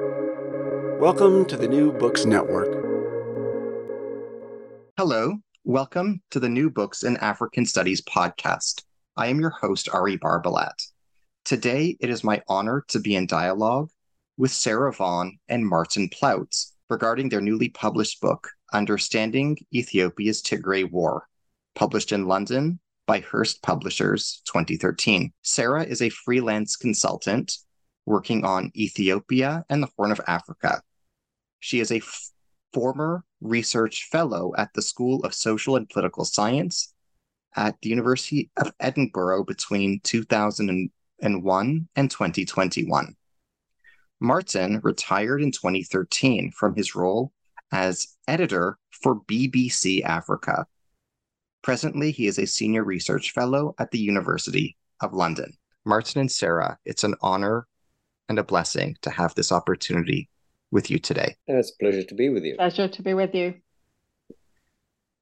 Welcome to the New Books Network. Hello, welcome to the New Books in African Studies podcast. I am your host, Ari Barbalat. Today, it is my honor to be in dialogue with Sarah Vaughan and Martin Plautz regarding their newly published book, Understanding Ethiopia's Tigray War, published in London by Hurst Publishers 2013. Sarah is a freelance consultant working on Ethiopia and the Horn of Africa. She is a f- former research fellow at the School of Social and Political Science at the University of Edinburgh between 2001 and 2021. Martin retired in 2013 from his role as editor for BBC Africa. Presently, he is a senior research fellow at the University of London. Martin and Sarah, it's an honor and a blessing to have this opportunity with you today. It's a pleasure to be with you. Pleasure to be with you.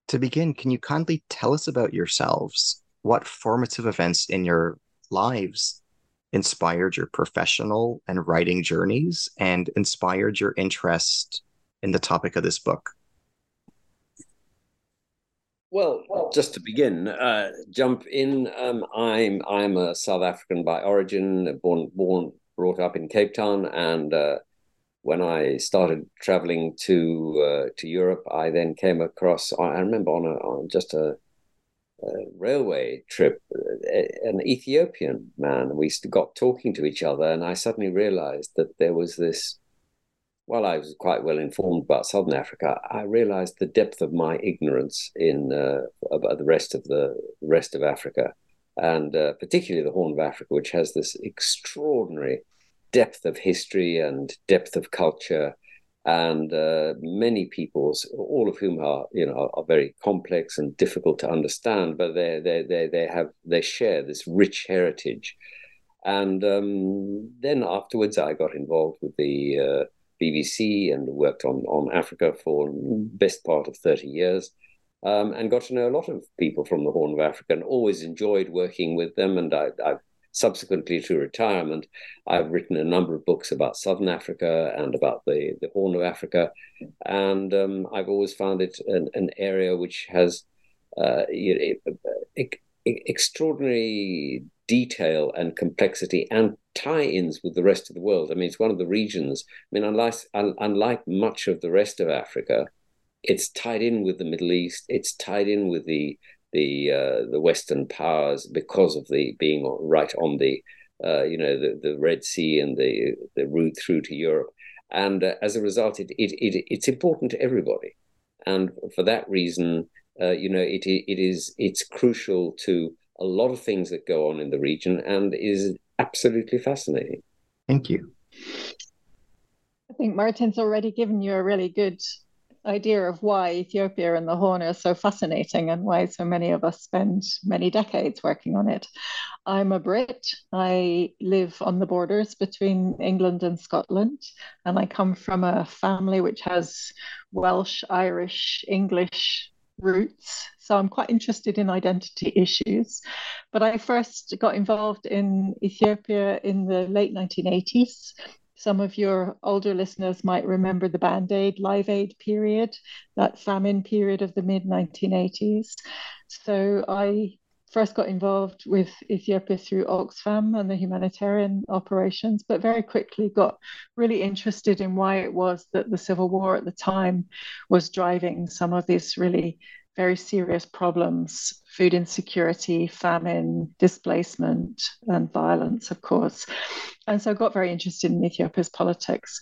To begin, can you kindly tell us about yourselves? What formative events in your lives inspired your professional and writing journeys and inspired your interest in the topic of this book? Well, just to begin, uh, jump in. Um, I'm I'm a South African by origin, born born brought up in Cape Town, and uh, when I started traveling to uh, to Europe, I then came across. I remember on a on just a, a railway trip, an Ethiopian man. We got talking to each other, and I suddenly realized that there was this. While I was quite well informed about Southern Africa, I realized the depth of my ignorance in uh, about the rest of the rest of Africa and uh, particularly the Horn of Africa, which has this extraordinary depth of history and depth of culture, and uh, many peoples, all of whom are you know are, very complex and difficult to understand, but they they they they have they share this rich heritage. And um, then afterwards, I got involved with the uh, BBC and worked on on Africa for best part of thirty years um, and got to know a lot of people from the Horn of Africa and always enjoyed working with them. And I, have subsequently to retirement, I've written a number of books about Southern Africa and about the, the Horn of Africa. And um, I've always found it an, an area which has uh, extraordinary detail and complexity and tie-ins with the rest of the world. I mean, it's one of the regions. I mean, unlike unlike much of the rest of Africa, it's tied in with the Middle East. It's tied in with the the uh, the Western powers because of the being right on the uh, you know the, the Red Sea and the the route through to Europe, and uh, as a result, it, it it it's important to everybody, and for that reason, uh, you know it it is it's crucial to a lot of things that go on in the region and is absolutely fascinating. Thank you. I think Martin's already given you a really good idea of why Ethiopia and the Horn are so fascinating and why so many of us spend many decades working on it. I'm a Brit. I live on the borders between England and Scotland, and I come from a family which has Welsh, Irish, English roots. So I'm quite interested in identity issues. But I first got involved in Ethiopia in the late 1980s some of your older listeners might remember the Band Aid, Live Aid period, that famine period of the mid 1980s. So I first got involved with Ethiopia through Oxfam and the humanitarian operations, but very quickly got really interested in why it was that the civil war at the time was driving some of this really very serious problems food insecurity, famine, displacement, and violence, of course. And so I got very interested in Ethiopia's politics.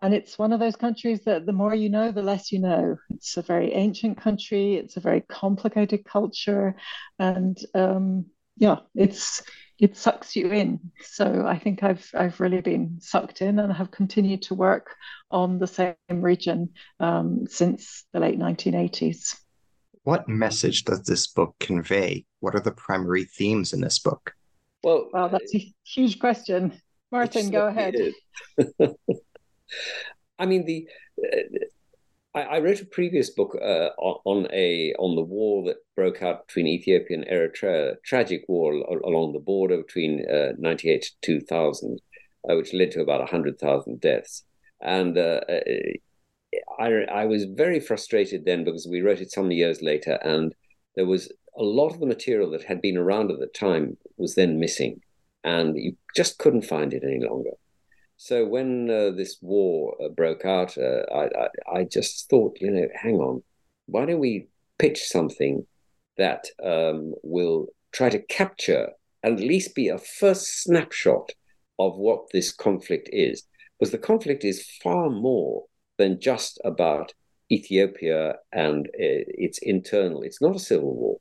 And it's one of those countries that the more you know, the less you know. It's a very ancient country, it's a very complicated culture. And um, yeah, it's it sucks you in. So I think I've I've really been sucked in and have continued to work on the same region um, since the late 1980s what message does this book convey? What are the primary themes in this book? Well, wow, that's a huge question. Martin, go ahead. I mean, the uh, I, I, wrote a previous book uh, on a on the war that broke out between Ethiopia and Eritrea, tragic war along the border between uh, 98 to 2000, uh, which led to about 100,000 deaths. And uh, I, I was very frustrated then because we wrote it some years later, and there was a lot of the material that had been around at the time was then missing, and you just couldn't find it any longer. So when uh, this war uh, broke out, uh, I, I, I just thought, you know, hang on, why don't we pitch something that um, will try to capture at least be a first snapshot of what this conflict is? Because the conflict is far more than just about Ethiopia and uh, its internal. It's not a civil war.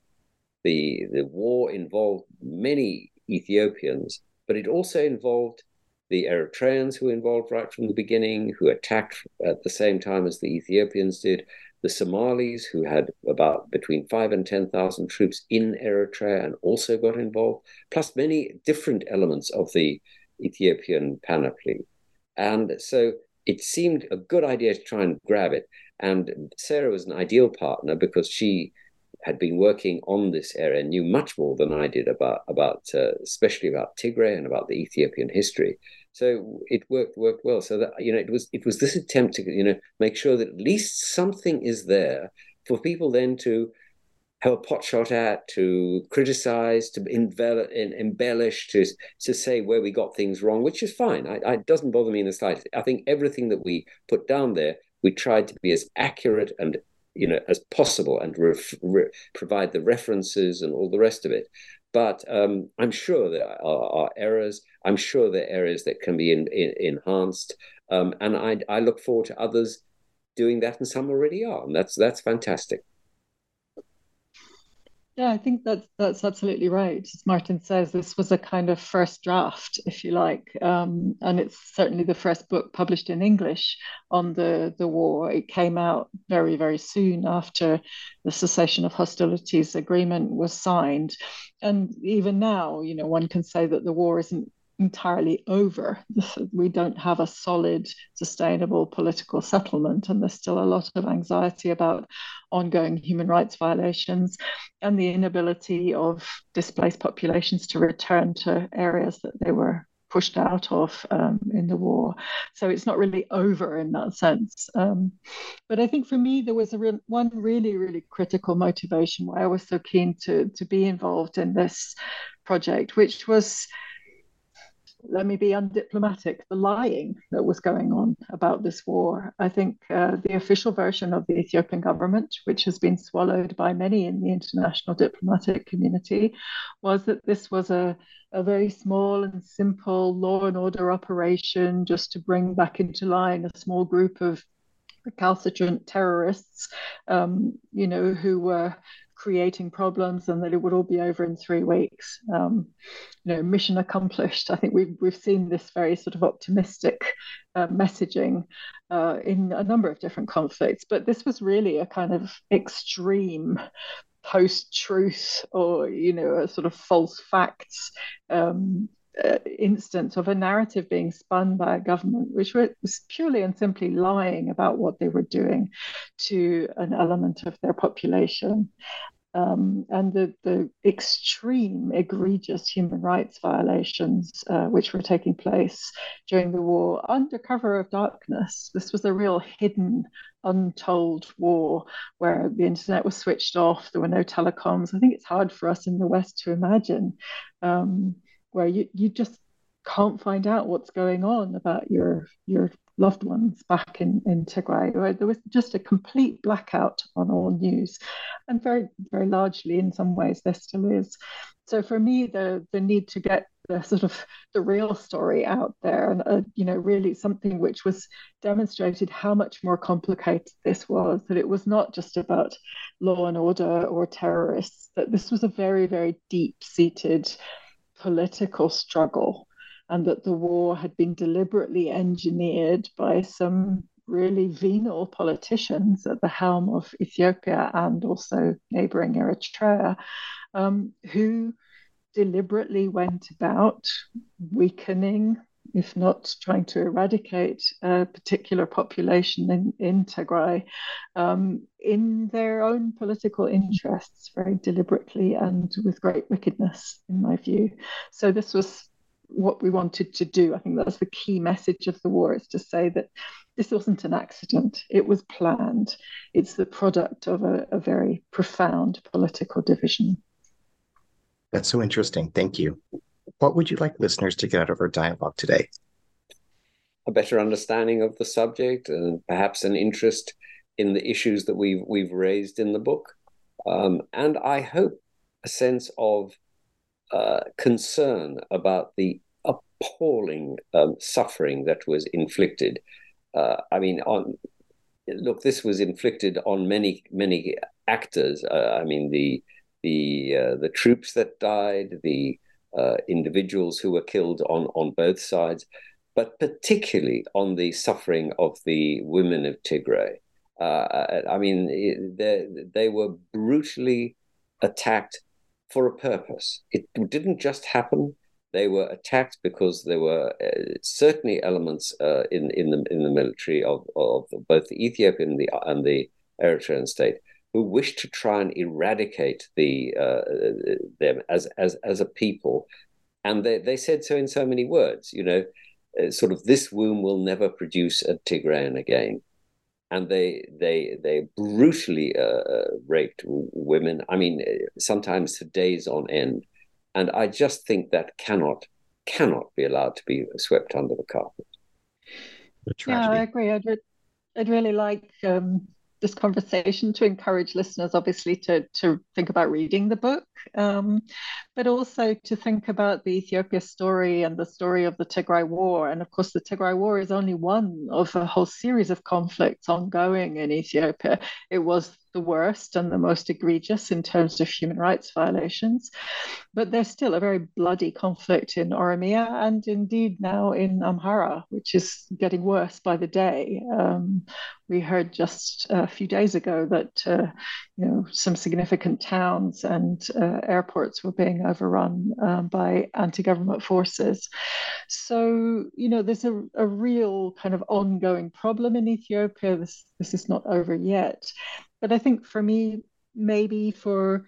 The the war involved many Ethiopians, but it also involved the Eritreans who were involved right from the beginning, who attacked at the same time as the Ethiopians did, the Somalis who had about between five and ten thousand troops in Eritrea and also got involved, plus many different elements of the Ethiopian panoply. And so it seemed a good idea to try and grab it. And Sarah was an ideal partner because she had been working on this area, and knew much more than I did about about uh, especially about Tigray and about the Ethiopian history. So it worked worked well. So that you know, it was it was this attempt to you know make sure that at least something is there for people then to have a pot shot at, to criticize, to embellish, to to say where we got things wrong, which is fine. I, I, it doesn't bother me in the slightest. I think everything that we put down there, we tried to be as accurate and you know as possible and re- provide the references and all the rest of it. But um, I'm sure there are, are, errors. I'm sure there are areas that can be in, in, enhanced, um, and I, I look forward to others doing that, and some already are, and that's that's fantastic. Yeah, I think that's that's absolutely right. As Martin says, this was a kind of first draft, if you like, um, and it's certainly the first book published in English on the the war. It came out very very soon after the cessation of hostilities agreement was signed, and even now, you know, one can say that the war isn't entirely over. We don't have a solid, sustainable political settlement, and there's still a lot of anxiety about ongoing human rights violations and the inability of displaced populations to return to areas that they were pushed out of um, in the war. So it's not really over in that sense. Um, but I think for me, there was a re- one really, really critical motivation why I was so keen to, to be involved in this project, which was let me be undiplomatic, the lying that was going on about this war. I think uh, the official version of the Ethiopian government, which has been swallowed by many in the international diplomatic community, was that this was a, a very small and simple law and order operation just to bring back into line a small group of recalcitrant terrorists, um, you know, who were creating problems and that it would all be over in three weeks. Um, you know, mission accomplished. I think we've we've seen this very sort of optimistic uh, messaging uh, in a number of different conflicts, but this was really a kind of extreme post-truth or you know a sort of false facts um, uh, instance of a narrative being spun by a government which was purely and simply lying about what they were doing to an element of their population. Um, and the, the extreme, egregious human rights violations uh, which were taking place during the war under cover of darkness. This was a real hidden, untold war where the internet was switched off, there were no telecoms. I think it's hard for us in the West to imagine. Um, where you, you just can't find out what's going on about your your loved ones back in, in Tigray, there was just a complete blackout on all news. And very, very largely in some ways there still is. So for me, the the need to get the sort of the real story out there and uh, you know really something which was demonstrated how much more complicated this was that it was not just about law and order or terrorists that this was a very very deep seated political struggle and that the war had been deliberately engineered by some really venal politicians at the helm of Ethiopia and also neighboring Eritrea, um, who deliberately went about weakening, if not trying to eradicate a particular population in, in Tigray um, in their own political interests very deliberately and with great wickedness, in my view. So this was what we wanted to do. I think that's the key message of the war is to say that this wasn't an accident, it was planned. It's the product of a, a very profound political division. That's so interesting. Thank you. What would you like listeners to get out of our dialogue today? A better understanding of the subject and perhaps an interest in the issues that we've we've raised in the book. Um, and I hope a sense of uh, concern about the appalling um, suffering that was inflicted. Uh, I mean, on look, this was inflicted on many many actors. Uh, I mean, the the uh, the troops that died, the uh, individuals who were killed on on both sides, but particularly on the suffering of the women of Tigray. Uh, I mean, they they were brutally attacked for a purpose. It didn't just happen. They were attacked because there were uh, certainly elements uh, in in the in the military of, of both the Ethiopian and the and the Eritrean state who wished to try and eradicate the uh, them as as as a people, and they they said so in so many words. You know, uh, sort of this womb will never produce a Tigrayan again and they they they brutally uh, uh raped women. I mean, sometimes for days on end, and I just think that cannot cannot be allowed to be swept under the carpet. Yeah, I agree. I'd, re- I'd really like um, this conversation to encourage listeners, obviously, to, to think about reading the book, um, but also to think about the Ethiopia story and the story of the Tigray War. And of course, the Tigray War is only one of a whole series of conflicts ongoing in Ethiopia. It was the worst and the most egregious in terms of human rights violations. But there's still a very bloody conflict in Oromia and indeed now in Amhara, which is getting worse by the day. Um, we heard just a few days ago that uh, you know some significant towns and uh, airports were being overrun um, by anti-government forces. So you know there's a, a real kind of ongoing problem in Ethiopia. This this is not over yet. But I think for me, maybe for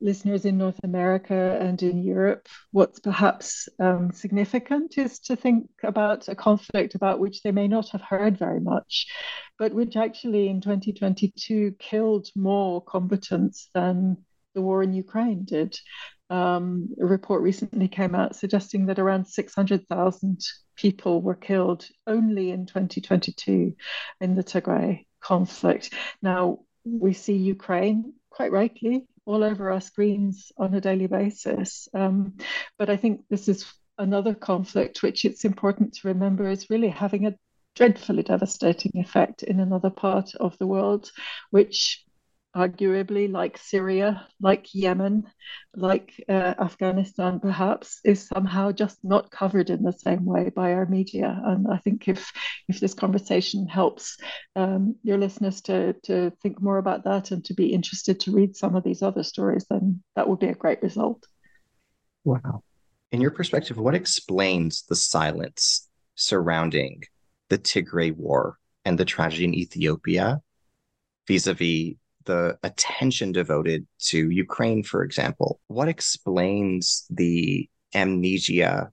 listeners in North America and in Europe, what's perhaps um, significant is to think about a conflict about which they may not have heard very much, but which actually in 2022 killed more combatants than the war in Ukraine did. Um, a report recently came out suggesting that around 600,000 people were killed only in 2022 in the Tigray conflict. Now, we see Ukraine quite rightly all over our screens on a daily basis. Um, but I think this is another conflict which it's important to remember is really having a dreadfully devastating effect in another part of the world, which arguably, like Syria, like Yemen, like uh, Afghanistan, perhaps, is somehow just not covered in the same way by our media. And I think if if this conversation helps um, your listeners to to think more about that and to be interested to read some of these other stories, then that would be a great result. Wow. In your perspective, what explains the silence surrounding the Tigray War and the tragedy in Ethiopia vis-a-vis the attention devoted to Ukraine, for example? What explains the amnesia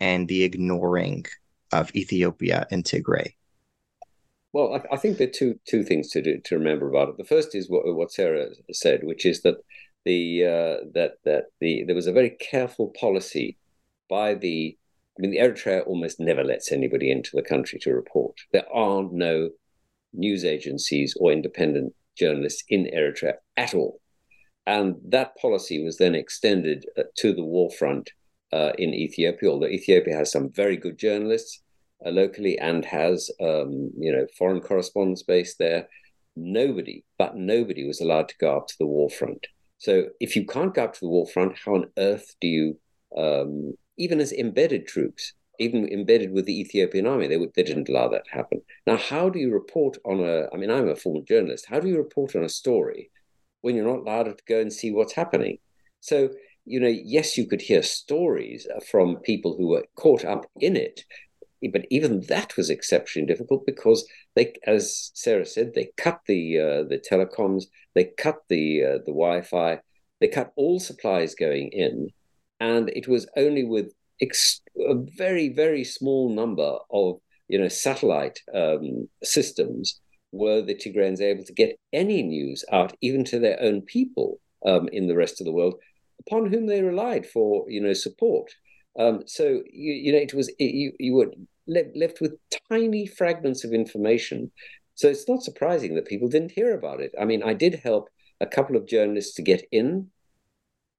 and the ignoring of Ethiopia and Tigray? Well, I, I, think there are two two things to do, to remember about it. The first is what, what Sarah said, which is that the uh, that that the there was a very careful policy by the I mean the Eritrea almost never lets anybody into the country to report. There are no news agencies or independent journalists in Eritrea at all. And that policy was then extended uh, to the war front uh, in Ethiopia, although Ethiopia has some very good journalists uh, locally and has, um, you know, foreign correspondents based there. Nobody, but nobody was allowed to go up to the war front. So if you can't go up to the war front, how on earth do you, um, even as embedded troops, even embedded with the Ethiopian army. They, they didn't allow that to happen. Now, how do you report on a, I mean, I'm a former journalist. How do you report on a story when you're not allowed to go and see what's happening? So, you know, yes, you could hear stories from people who were caught up in it, but even that was exceptionally difficult because they, as Sarah said, they cut the uh, the telecoms, they cut the uh, the Wi-Fi, they cut all supplies going in, and it was only with ex- a very very small number of you know satellite um, systems were the Tigrayans able to get any news out, even to their own people um, in the rest of the world, upon whom they relied for you know support. Um, so you, you know it was it, you you were left, left with tiny fragments of information. So it's not surprising that people didn't hear about it. I mean, I did help a couple of journalists to get in.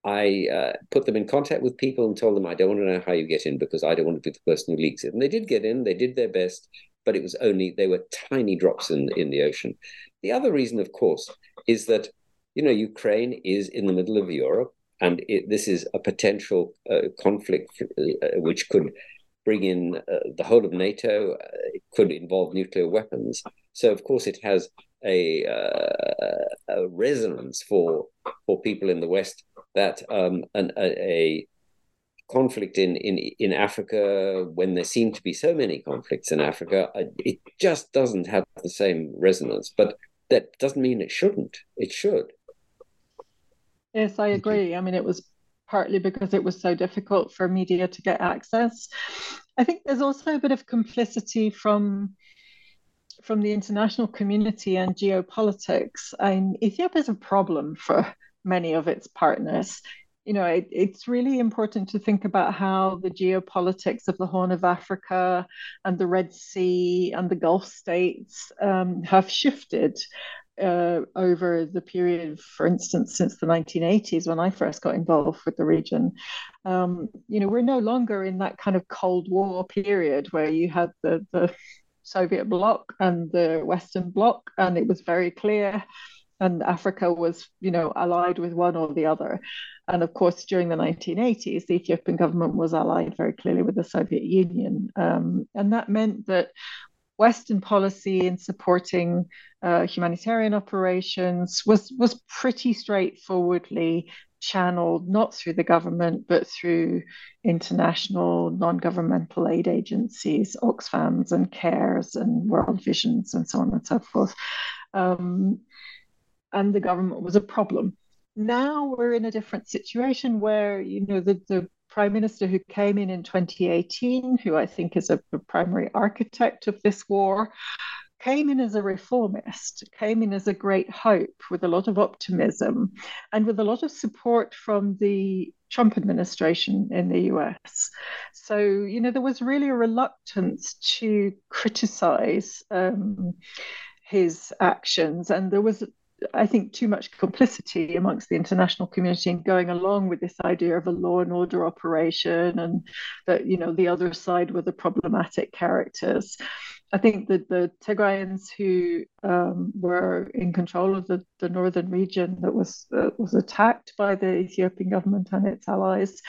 I uh, put them in contact with people and told them I don't want to know how you get in because I don't want to be the person who leaks it. And they did get in. They did their best, but it was only they were tiny drops in in the ocean. The other reason, of course, is that you know Ukraine is in the middle of Europe, and it, this is a potential uh, conflict uh, which could bring in uh, the whole of NATO. Uh, it could involve nuclear weapons. So, of course, it has a, uh, a resonance for for people in the West that um, an, a, a, conflict in, in in Africa, when there seem to be so many conflicts in Africa, uh, it just doesn't have the same resonance. But that doesn't mean it shouldn't. It should. Yes, I agree. I mean, it was partly because it was so difficult for media to get access. I think there's also a bit of complicity from from the international community and geopolitics. And Ethiopia is a problem for many of its partners. You know, it, it's really important to think about how the geopolitics of the Horn of Africa and the Red Sea and the Gulf states um, have shifted uh, over the period, for instance, since the 1980s when I first got involved with the region. Um, you know, we're no longer in that kind of Cold War period where you had the, the Soviet bloc and the Western bloc, and it was very clear. And Africa was, you know, allied with one or the other. And of course, during the 1980s, the Ethiopian government was allied very clearly with the Soviet Union. Um, and that meant that Western policy in supporting uh, humanitarian operations was was pretty straightforwardly channeled not through the government but through international non-governmental aid agencies, Oxfams and CARES and World Visions and so on and so forth. Um, and the government was a problem. Now we're in a different situation where you know the, the prime minister who came in in 2018, who I think is a, a primary architect of this war, came in as a reformist, came in as a great hope with a lot of optimism and with a lot of support from the Trump administration in the US. So, you know, there was really a reluctance to criticize um, his actions, and there was I think, too much complicity amongst the international community in going along with this idea of a law and order operation and that, you know, the other side were the problematic characters. I think that the Tigrayans who um, were in control of the, the northern region that was uh, was attacked by the Ethiopian government and its allies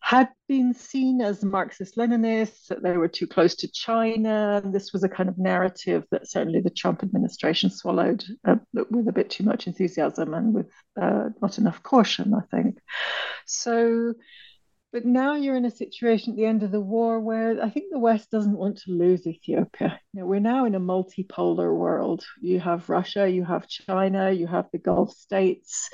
had been seen as Marxist Leninists, that they were too close to China. This was a kind of narrative that certainly the Trump administration swallowed uh, with a bit too much enthusiasm and with uh, not enough caution, I think. So but now you're in a situation at the end of the war where I think the West doesn't want to lose Ethiopia. You know, we're now in a multipolar world. You have Russia, you have China, you have the Gulf states,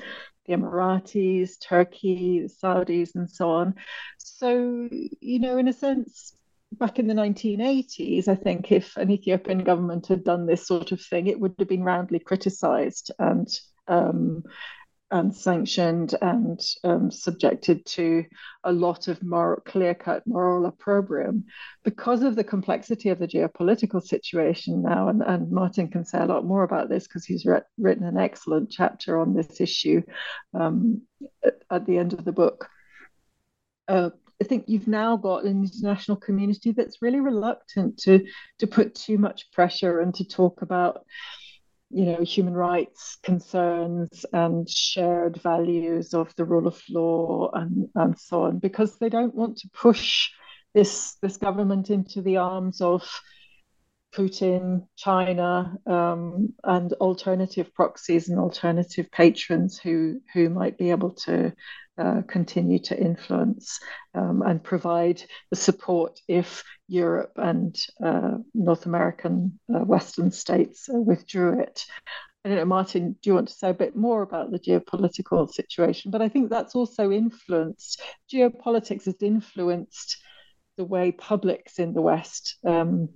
the Emiratis, Turkey, the Saudis, and so on. So, you know, in a sense, back in the 1980s, I think if an Ethiopian government had done this sort of thing, it would have been roundly criticized and um, and sanctioned and um, subjected to a lot of clear-cut moral opprobrium because of the complexity of the geopolitical situation now. And, and Martin can say a lot more about this because he's re- written an excellent chapter on this issue um, at, the end of the book. Uh, I think you've now got an international community that's really reluctant to to put too much pressure and to talk about you know human rights concerns and shared values of the rule of law and, and so on because they don't want to push this this government into the arms of Putin, China, um, and alternative proxies and alternative patrons who who might be able to uh, continue to influence um, and provide the support if Europe and uh, North American uh, Western states withdrew it. I don't know, Martin, do you want to say a bit more about the geopolitical situation? But I think that's also influenced, geopolitics has influenced the way publics in the West um,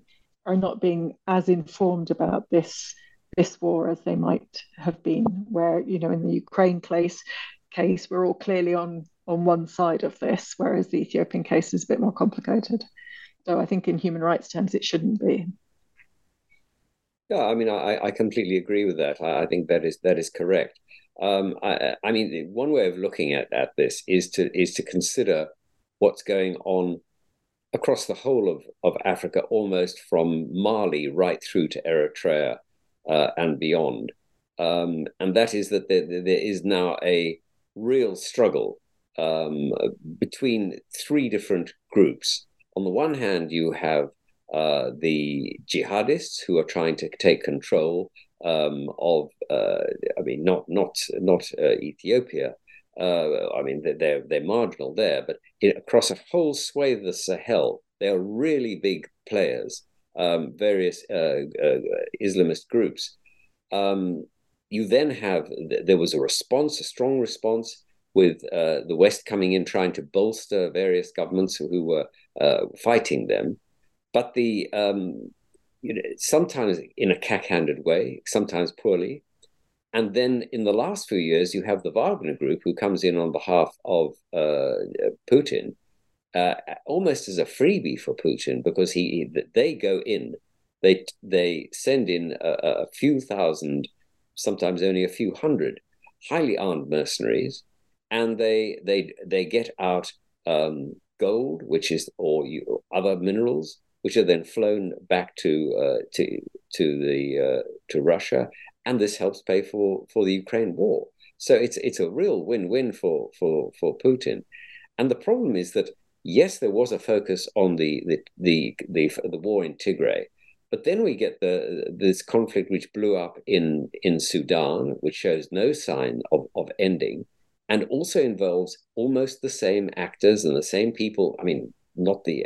are not being as informed about this this war as they might have been. Where you know, in the Ukraine case, case we're all clearly on on one side of this, whereas the Ethiopian case is a bit more complicated. So I think in human rights terms, it shouldn't be. Yeah, I mean, I, I completely agree with that. I, I think that is that is correct. Um, I, I mean, one way of looking at, at this is to is to consider what's going on across the whole of, of Africa, almost from Mali right through to Eritrea uh, and beyond. Um, and that is that there, there is now a real struggle um, between three different groups. On the one hand, you have uh, the jihadists who are trying to take control um, of, uh, I mean, not not not uh, Ethiopia. Uh, I mean, they're they're marginal there, but in, across a whole swathe of the Sahel, they are really big players. Um, various uh, uh, Islamist groups. Um, you then have there was a response, a strong response with uh, the West coming in trying to bolster various governments who were uh, fighting them. But the um, you know, sometimes in a cack-handed way, sometimes poorly. And then in the last few years, you have the Wagner Group who comes in on behalf of uh, Putin, uh, almost as a freebie for Putin, because he they go in, they they send in a, a few thousand, sometimes only a few hundred, highly armed mercenaries, and they they they get out um, gold, which is or you, other minerals, which are then flown back to uh, to to the uh, to Russia, and this helps pay for for the Ukraine war. So it's it's a real win-win for for for Putin, and the problem is that yes, there was a focus on the the the the, the war in Tigray, but then we get the this conflict which blew up in in Sudan, which shows no sign of of ending, and also involves almost the same actors and the same people. I mean, not the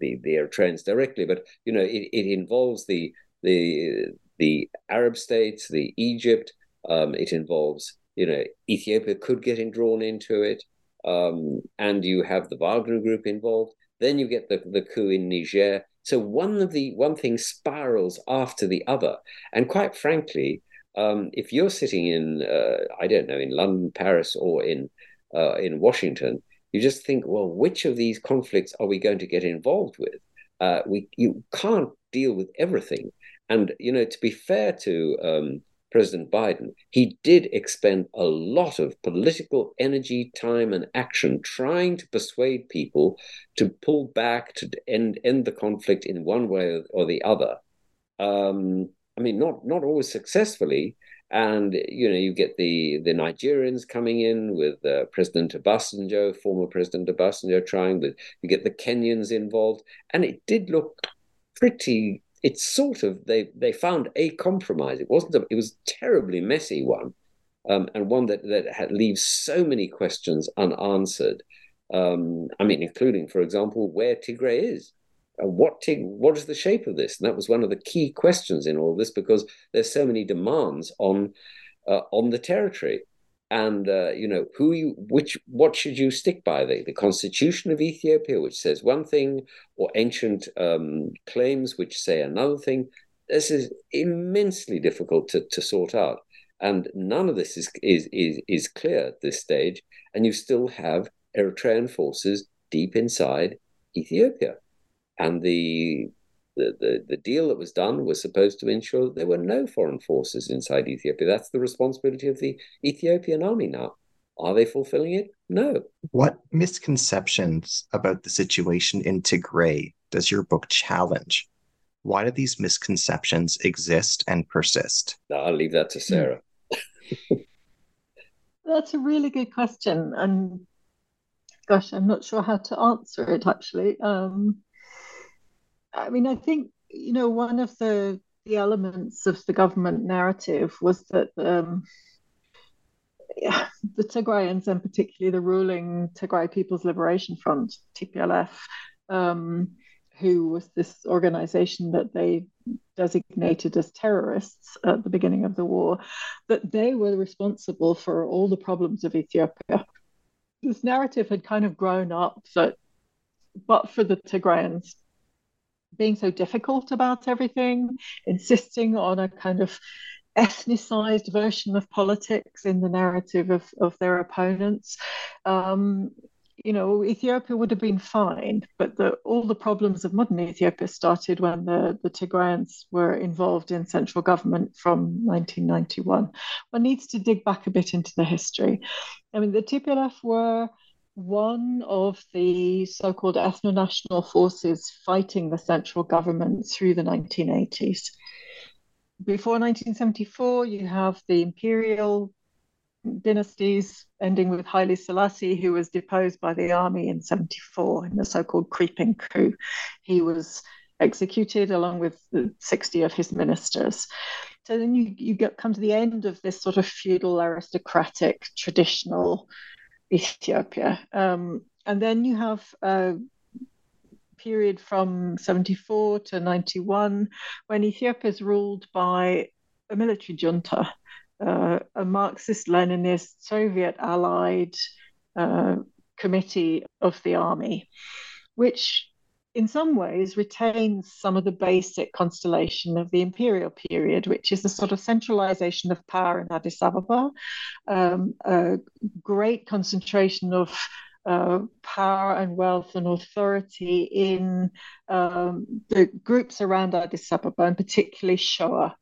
the the Eritreans directly, but you know it, it involves the the the Arab states, the Egypt. Um, it involves you know Ethiopia could get drawn into it, um, and you have the Wagner Group involved. Then you get the the coup in Niger. So one of the one thing spirals after the other, and quite frankly, um, if you're sitting in uh, I don't know in London, Paris, or in uh, in Washington, you just think, well, which of these conflicts are we going to get involved with? Uh, we you can't deal with everything, and you know to be fair to um, President Biden, he did expend a lot of political energy, time, and action trying to persuade people to pull back to end end the conflict in one way or the other. Um, I mean, not not always successfully, and you know you get the the Nigerians coming in with uh, President Obasanjo, former President Obasanjo, trying with you get the Kenyans involved, and it did look pretty. It's sort of they they found a compromise. It wasn't a, it was a terribly messy one, um, and one that that had, leaves so many questions unanswered. Um, I mean, including, for example, where Tigray is what what is the shape of this? And that was one of the key questions in all this because there's so many demands on uh, on the territory, and uh, you know who you which what should you stick by the the constitution of Ethiopia, which says one thing, or ancient um, claims which say another thing. This is immensely difficult to, to sort out, and none of this is, is is is clear at this stage. And you still have Eritrean forces deep inside Ethiopia and the, the the the deal that was done was supposed to ensure that there were no foreign forces inside Ethiopia. That's the responsibility of the Ethiopian army now. Are they fulfilling it? No. What misconceptions about the situation in Tigray does your book challenge? Why do these misconceptions exist and persist? I'll leave that to Sarah. That's a really good question. And gosh, I'm not sure how to answer it actually. Um, I mean, I think you know one of the the elements of the government narrative was that um, yeah, the Tigrayans and particularly the ruling Tigray People's Liberation Front (TPLF), um, who was this organization that they designated as terrorists at the beginning of the war, that they were responsible for all the problems of Ethiopia. This narrative had kind of grown up that but for the Tigrayans being so difficult about everything, insisting on a kind of ethnicized version of politics in the narrative of, of their opponents. Um, you know, Ethiopia would have been fine, but the, all the problems of modern Ethiopia started when the, the Tigrayans were involved in central government from 1991. One needs to dig back a bit into the history. I mean, the TPLF were one of the so called ethno national forces fighting the central government through the 1980s. Before 1974, you have the imperial dynasties, ending with Haile Selassie, who was deposed by the army in 74 in the so called creeping coup. He was executed along with 60 of his ministers. So then you, you get, come to the end of this sort of feudal aristocratic traditional Ethiopia. Um, and then you have a period from 74 to 91 when Ethiopia is ruled by a military junta, uh, a Marxist Leninist Soviet allied uh, committee of the army, which in some ways retains some of the basic constellation of the imperial period, which is the sort of centralization of power in Addis Ababa, um, a great concentration of uh, power and wealth and authority in um, the groups around Addis Ababa, and particularly Shoa.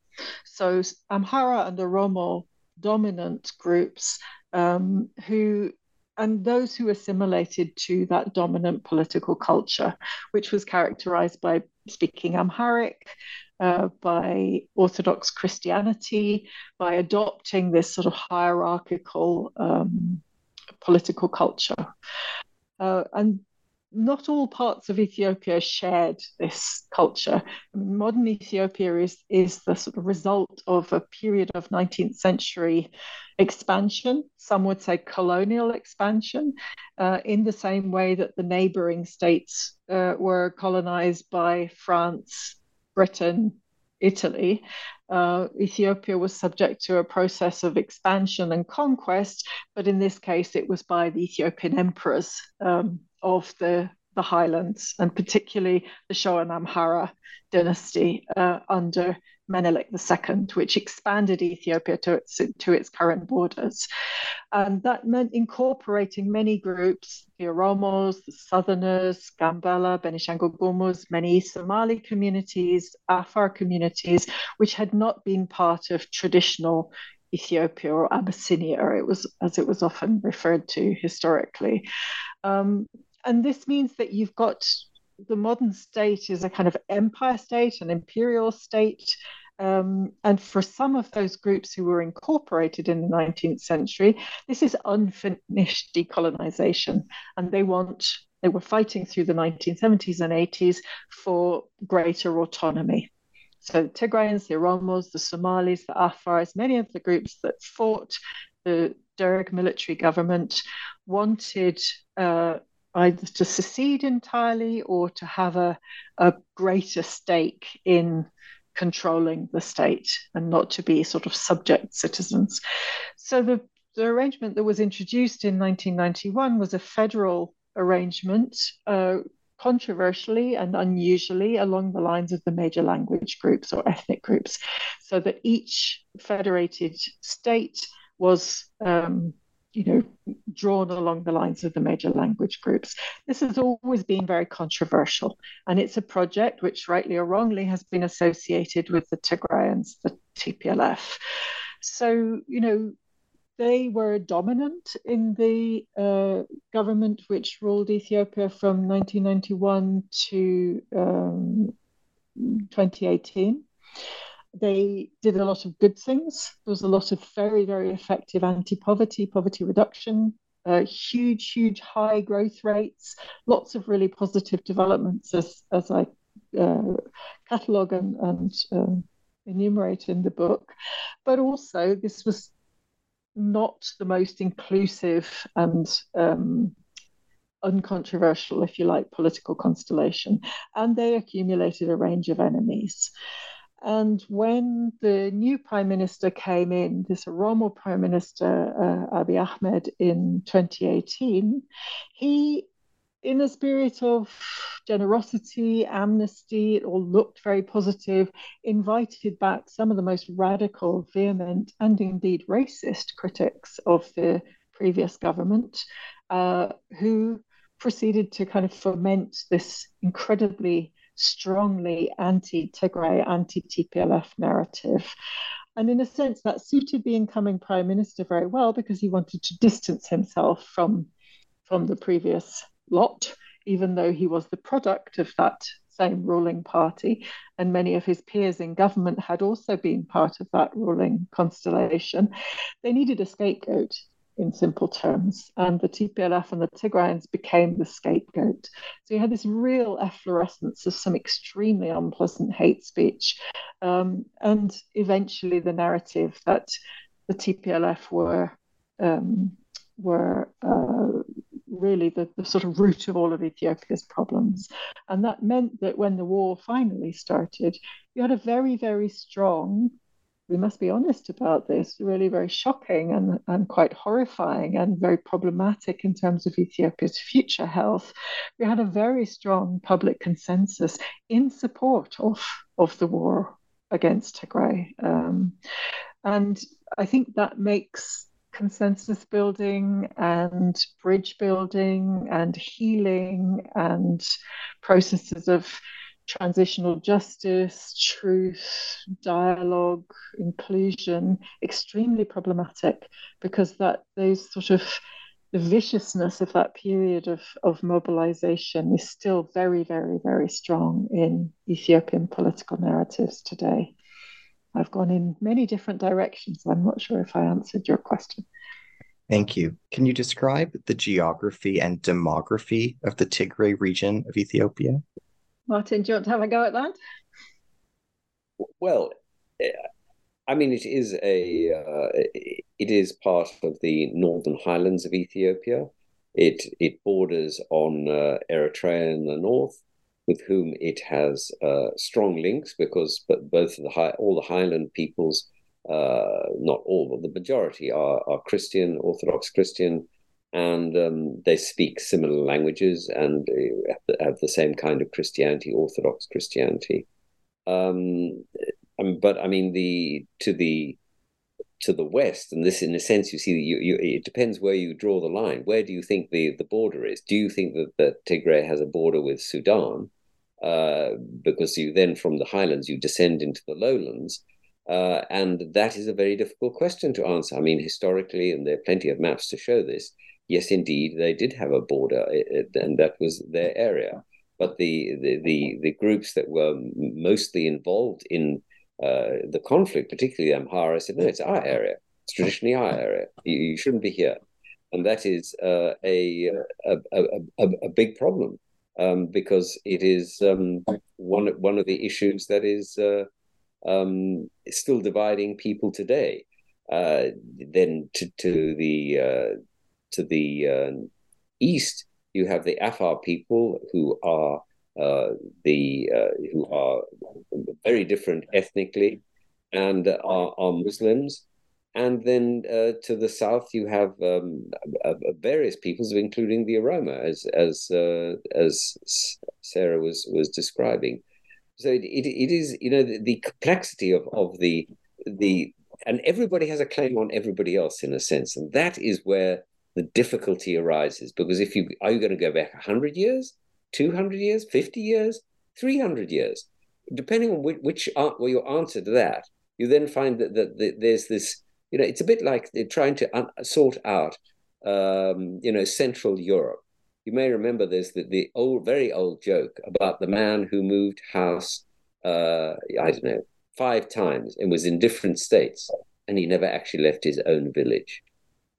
So Amhara and Oromo dominant groups um, who and those who assimilated to that dominant political culture, which was characterized by speaking Amharic, uh, by Orthodox Christianity, by adopting this sort of hierarchical um, political culture. Uh, and not all parts of Ethiopia shared this culture. Modern Ethiopia is, is the sort of result of a period of 19th century expansion, some would say colonial expansion, uh, in the same way that the neighboring states uh, were colonized by France, Britain, Italy. Uh, Ethiopia was subject to a process of expansion and conquest, but in this case, it was by the Ethiopian emperors um, of the, the highlands, and particularly the Shoan Amhara dynasty uh, under Menelik II, which expanded Ethiopia to its, to its current borders. And that meant incorporating many groups, the Oromos, the Southerners, Gambela, Benishangul Gumuz, many Somali communities, Afar communities, which had not been part of traditional Ethiopia or Abyssinia, it was as it was often referred to historically. Um, and this means that you've got the modern state is a kind of empire state, an imperial state. Um, and for some of those groups who were incorporated in the 19th century, this is unfinished decolonization. And they want, they were fighting through the 1970s and 80s for greater autonomy. So the Tigrayans, the Oromos, the Somalis, the Afars, many of the groups that fought the Derg military government wanted uh, either to secede entirely or to have a, a greater stake in controlling the state and not to be sort of subject citizens. So the, the arrangement that was introduced in 1991 was a federal arrangement, uh, controversially and unusually along the lines of the major language groups or ethnic groups, so that each federated state was um, you know, drawn along the lines of the major language groups. This has always been very controversial, and it's a project which, rightly or wrongly, has been associated with the Tigrayans, the TPLF. So, you know, they were dominant in the uh, government which ruled Ethiopia from 1991 to um, 2018 they did a lot of good things. There was a lot of very, very effective anti poverty, poverty reduction, uh, huge, huge high growth rates, lots of really positive developments as, as I uh, catalogue and, and um, enumerate in the book. But also, this was not the most inclusive and um, uncontroversial, if you like, political constellation. And they accumulated a range of enemies. And when the new prime minister came in, this Oromo prime minister, uh, Abiy Ahmed, in 2018, he in a spirit of generosity, amnesty, it all looked very positive, invited back some of the most radical, vehement, and indeed racist critics of the previous government, uh, who proceeded to kind of foment this incredibly strongly anti Tigray, anti TPLF narrative. And in a sense, that suited the incoming prime minister very well because he wanted to distance himself from, from the previous lot, even though he was the product of that same ruling party. And many of his peers in government had also been part of that ruling constellation. They needed a scapegoat in simple terms. And the TPLF and the Tigrayans became the scapegoat. So you had this real efflorescence of some extremely unpleasant hate speech. Um, and eventually the narrative that the TPLF were um, were uh, really the, the sort of root of all of Ethiopia's problems. And that meant that when the war finally started, you had a very, very strong we must be honest about this, really very shocking and, and quite horrifying and very problematic in terms of Ethiopia's future health. We had a very strong public consensus in support of, of the war against Tigray. Um, and I think that makes consensus building and bridge building and healing and processes of transitional justice, truth, dialogue, inclusion, extremely problematic because that those sort of the viciousness of that period of, of mobilization is still very, very, very strong in Ethiopian political narratives today. I've gone in many different directions. I'm not sure if I answered your question. Thank you. Can you describe the geography and demography of the Tigray region of Ethiopia? Martin, do you want to have a go at that? Well, eh, I mean, it is a uh, it is part of the northern highlands of Ethiopia. It it borders on uh, Eritrea in the north, with whom it has uh, strong links because but both the high, all the highland peoples, uh, not all, but the majority are are Christian, Orthodox Christian, and um, they speak similar languages and have the same kind of Christianity, Orthodox Christianity. Um, um, but I mean, the to the to the west, and this, in a sense, you see, you, you, it depends where you draw the line. Where do you think the, the border is? Do you think that, that Tigray has a border with Sudan? Uh, because you then, from the highlands, you descend into the lowlands. Uh, and that is a very difficult question to answer. I mean, historically, and there are plenty of maps to show this, yes, indeed, they did have a border, and that was their area. But the the the, the groups that were mostly involved in uh, the conflict, particularly Amhara, said, "No, it's our area. It's traditionally our area. You, you shouldn't be here," and that is uh, a, a, a, a, a big problem um, because it is um, one one of the issues that is uh, um, still dividing people today. Uh, then to to the uh, to the uh, east, you have the Afar people who are uh, the uh, who are very different ethnically and are, are Muslims. And then uh, to the south, you have um, various peoples, including the Oromo, as as uh, as Sarah was was describing. So it, it, it is, you know, the, the complexity of, of the the and everybody has a claim on everybody else in a sense, and that is where the difficulty arises because if you are you going to go back 100 years 200 years 50 years 300 years? Depending on which, which well, your answer to that you then find that, that, that there's this you know it's a bit like they're trying to un- sort out um, you know central europe. You may remember there's the, the old very old joke about the man who moved house uh, i don't know five times and was in different states and he never actually left his own village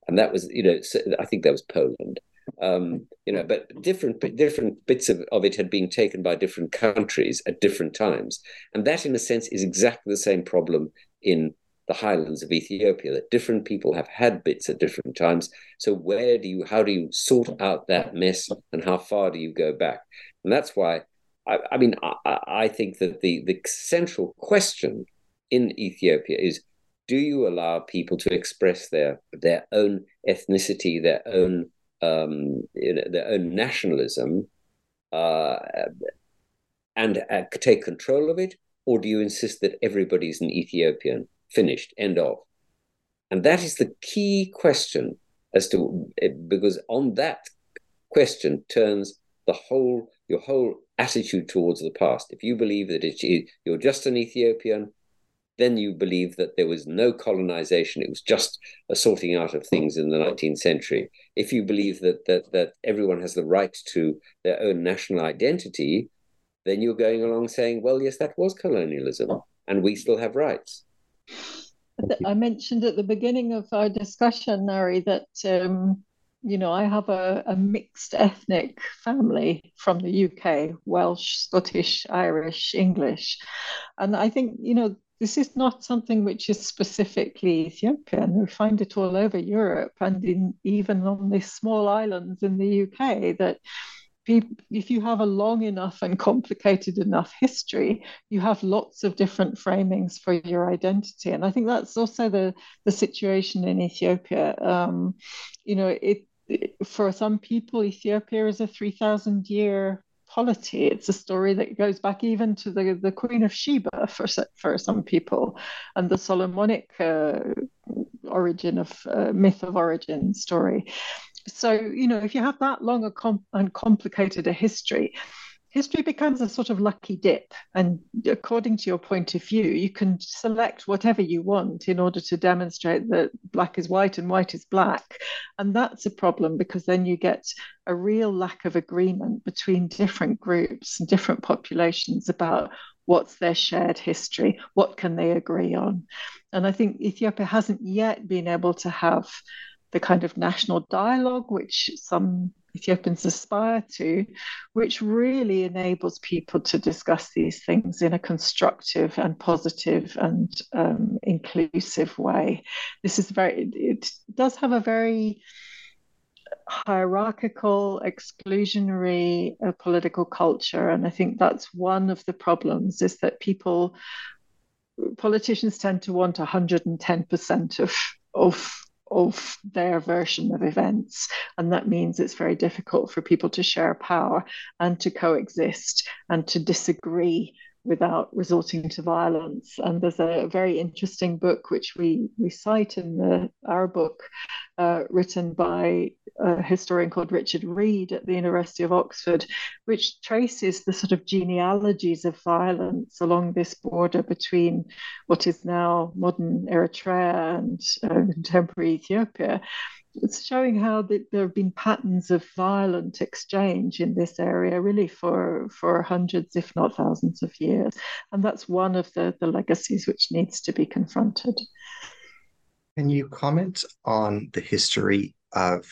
and that was you know I think that was Poland. Um, you know, but different different bits of, of it had been taken by different countries at different times, and that, in a sense, is exactly the same problem in the highlands of Ethiopia. That different people have had bits at different times. So where do you, how do you sort out that mess, and how far do you go back? And that's why, I, I mean, I, I think that the the central question in Ethiopia is do you allow people to express their their own ethnicity, their own um, their own nationalism uh, and uh, take control of it, or do you insist that everybody's an Ethiopian? Finished. End of. And that is the key question as to eh, because on that question turns the whole your whole attitude towards the past. If you believe that it's, you're just an Ethiopian, then you believe that there was no colonization; it was just a sorting out of things in the 19th century. If you believe that that that everyone has the right to their own national identity, then you're going along saying, "Well, yes, that was colonialism, and we still have rights." I mentioned at the beginning of our discussion, Nari, that um, you know I have a, a, mixed ethnic family from the UK: Welsh, Scottish, Irish, English, and I think you know this is not something which is specifically Ethiopian. We find it all over Europe and in, even on these small islands in the UK that if you have a long enough and complicated enough history, you have lots of different framings for your identity. And I think that's also the, the situation in Ethiopia. Um, you know, it, it, for some people, Ethiopia is a 3,000 year It's a story that goes back even to the, the Queen of Sheba for, for some people and the Solomonic uh, origin of uh, myth of origin story. So you know if you have that long and complicated a history history becomes a sort of lucky dip. And according to your point of view you can select whatever you want in order to demonstrate that black is white and white is black. And that's a problem because then you get a real lack of agreement between different groups and different populations about what's their shared history what can they agree on. And i think ethiopia hasn't yet been able to have the kind of national dialogue which some Ethiopians aspire to, which really enables people to discuss these things in a constructive and positive and um, inclusive way. This is very, it does have a very hierarchical, exclusionary uh, political culture. And I think that's one of the problems is that people, politicians tend to want 110% of, of of their version of events. And that means it's very difficult for people to share power and to coexist and to disagree without resorting to violence. And there's a very interesting book which we we cite in the our book, uh, written by a historian called Richard Reid at the University of Oxford, which traces the sort of genealogies of violence along this border between what is now modern Eritrea and uh, contemporary Ethiopia. It's showing how the, there have been patterns of violent exchange in this area really for for hundreds if not thousands of years. And that's one of the the legacies which needs to be confronted can you comment on the history of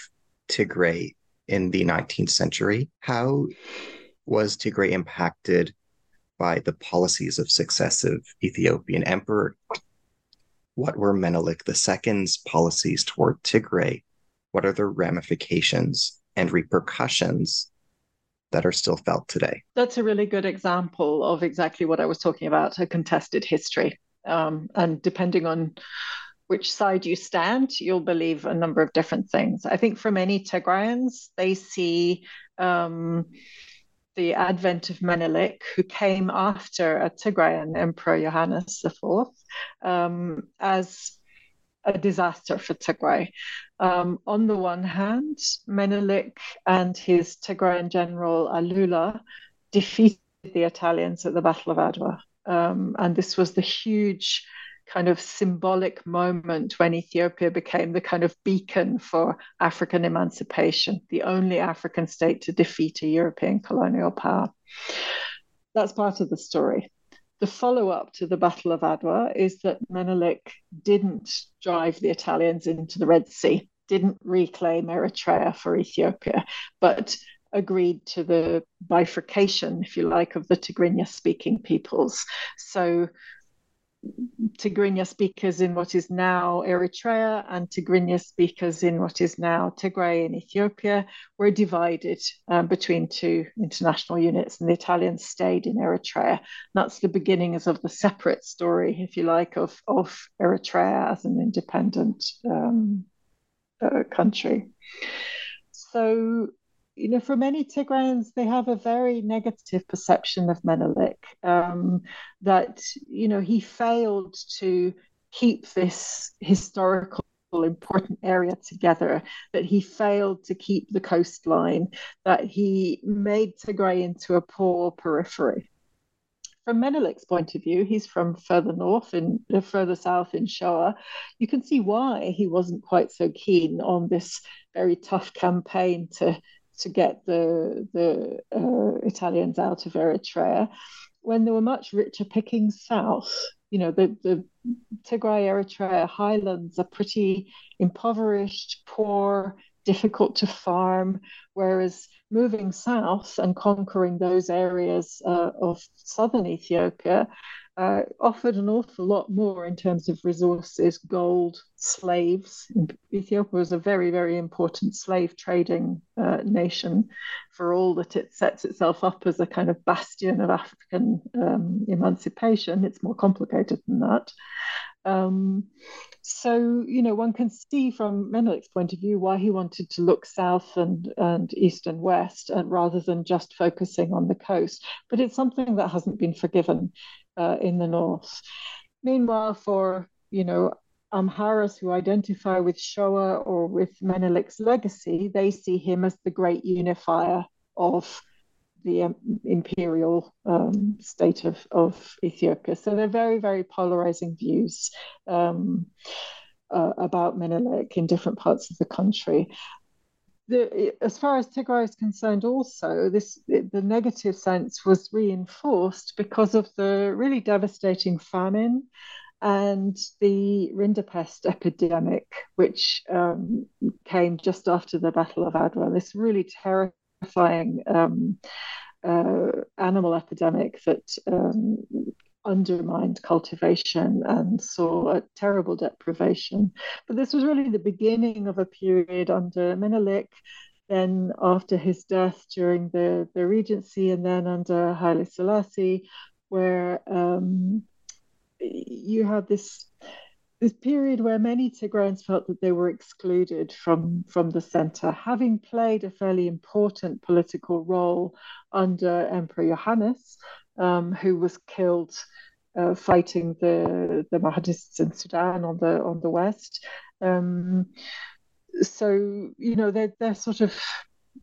tigray in the 19th century how was tigray impacted by the policies of successive ethiopian emperor what were Menelik II's policies toward Tigray what are the ramifications and repercussions that are still felt today? That's a really good example of exactly what I was talking about a contested history. Um, and depending on which side you stand, you'll believe a number of different things. I think for many Tigrayans, they see um, the advent of Menelik, who came after a Tigrayan emperor, Johannes IV, um, as a disaster for Tigray. Um, on the one hand, Menelik and his Tigrayan general Alula defeated the Italians at the Battle of Adwa. Um, and this was the huge kind of symbolic moment when Ethiopia became the kind of beacon for African emancipation, the only African state to defeat a European colonial power. That's part of the story the follow up to the Battle of Adwa is that Menelik didn't drive the Italians into the Red Sea, didn't reclaim Eritrea for Ethiopia, but agreed to the bifurcation, if you like, of the Tigrinya speaking peoples. So Tigrinya speakers in what is now Eritrea and Tigrinya speakers in what is now Tigray in Ethiopia were divided um, between two international units, and the Italians stayed in Eritrea. that's the beginnings of the separate story, if you like, of, of Eritrea as an independent um, uh, country. so you know, for many Tigrayans, they have a very negative perception of Menelik. Um, that you know he failed to keep this historical important area together, that he failed to keep the coastline, that he made Tigray into a poor periphery. From Menelik's point of view, he's from further north and uh, further south in Shoa. You can see why he wasn't quite so keen on this very tough campaign to to get the the uh, Italians out of Eritrea when there were much richer pickings south. You know, the, the Tigray Eritrea highlands are pretty impoverished, poor, difficult to farm, whereas moving south and conquering those areas uh, of southern Ethiopia uh, offered an awful lot more in terms of resources, gold, slaves. Ethiopia was a very, very important slave trading uh, nation for all that it sets itself up as a kind of bastion of African um, emancipation. It's more complicated than that. Um, so, you know, one can see from Menelik's point of view why he wanted to look south and, and east and west and rather than just focusing on the coast. But it's something that hasn't been forgiven uh, in the north. Meanwhile, for, you know, Amharas who identify with Shoa or with Menelik's legacy, they see him as the great unifier of the um, imperial um, state of, of Ethiopia. So they're very, very polarizing views um, uh, about Menelik in different parts of the country. The, as far as Tigray is concerned, also this the negative sense was reinforced because of the really devastating famine and the rinderpest epidemic, which um, came just after the Battle of Adwa. This really terrible terrifying um, uh, animal epidemic that um, undermined cultivation and saw a terrible deprivation. But this was really the beginning of a period under Menelik, then after his death during the, the regency, and then under Haile Selassie, where um, you had this this period where many Tigrayans felt that they were excluded from, from the center, having played a fairly important political role under Emperor Yohannes, um, who was killed uh, fighting the, the Mahdists in Sudan on the on the west. Um, so you know they're they're sort of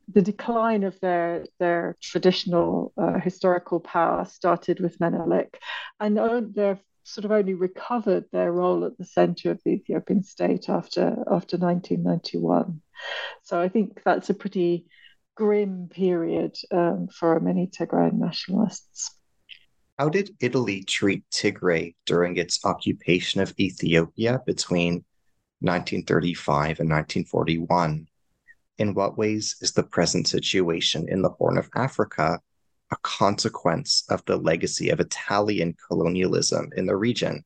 the decline of their their traditional uh, historical power started with Menelik, and they're sort of only recovered their role at the center of the Ethiopian state after after 1991. So I think that's a pretty grim period um, for many Tigrayan nationalists. How did Italy treat Tigray during its occupation of Ethiopia between 1935 and 1941? In what ways is the present situation in the Horn of Africa a consequence of the legacy of Italian colonialism in the region?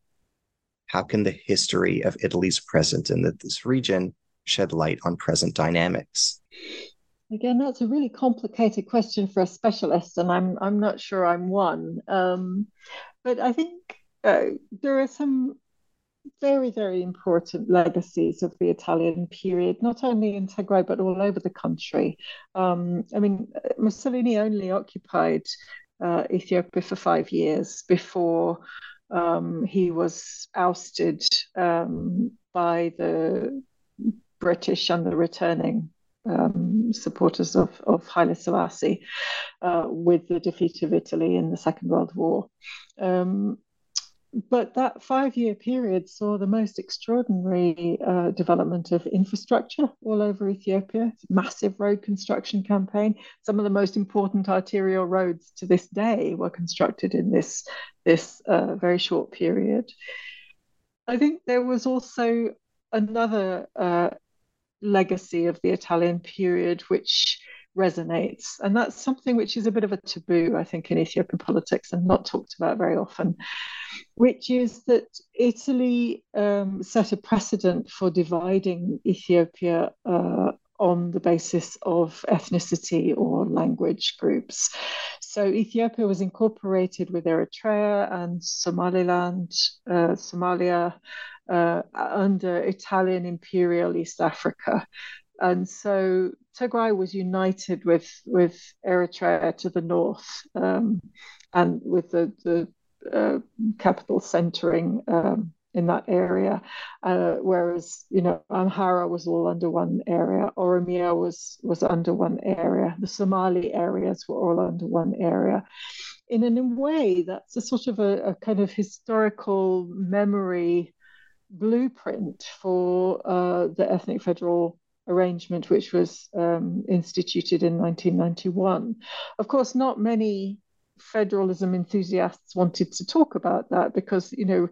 How can the history of Italy's presence in this region shed light on present dynamics? Again, that's a really complicated question for a specialist, and I'm I'm not sure I'm one. Um, but I think uh, there are some very, very important legacies of the Italian period, not only in Tigray, but all over the country. Um, I mean, Mussolini only occupied uh, Ethiopia for five years before um, he was ousted um, by the British and the returning um, supporters of, of Haile Selassie uh, with the defeat of Italy in the Second World War. Um, but that five year period saw the most extraordinary uh, development of infrastructure all over Ethiopia. Massive road construction campaign. Some of the most important arterial roads to this day were constructed in this this uh, very short period. I think there was also another uh, legacy of the Italian period, which resonates. And that's something which is a bit of a taboo, I think, in Ethiopian politics and not talked about very often, which is that Italy um, set a precedent for dividing Ethiopia uh, on the basis of ethnicity or language groups. So Ethiopia was incorporated with Eritrea and Somaliland, uh, Somalia, uh, under Italian imperial East Africa. And so Tigray was united with with Eritrea to the north, um, and with the the uh, capital centering um, in that area, uh, whereas you know Amhara was all under one area, Oromia was was under one area, the Somali areas were all under one area. In a way, that's a sort of a, a kind of historical memory blueprint for uh, the ethnic federal arrangement, which was um, instituted in 1991. Of course, not many federalism enthusiasts wanted to talk about that because, you know,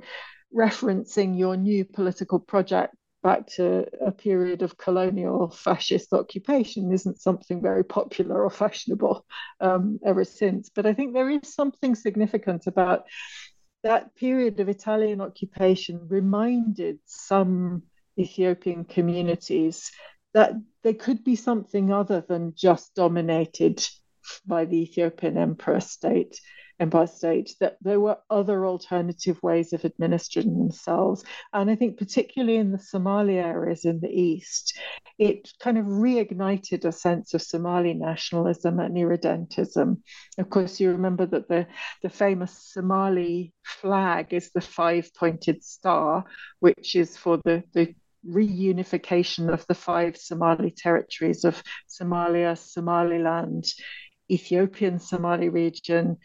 referencing your new political project back to a period of colonial fascist occupation isn't something very popular or fashionable um, ever since. But I think there is something significant about that period of Italian occupation reminded some Ethiopian communities that there could be something other than just dominated by the Ethiopian emperor state, empire state, that there were other alternative ways of administering themselves. And I think particularly in the Somali areas in the east, it kind of reignited a sense of Somali nationalism and irredentism. Of course, you remember that the, the famous Somali flag is the five-pointed star, which is for the, the reunification of the five Somali territories of Somalia, Somaliland, Ethiopian Somali region,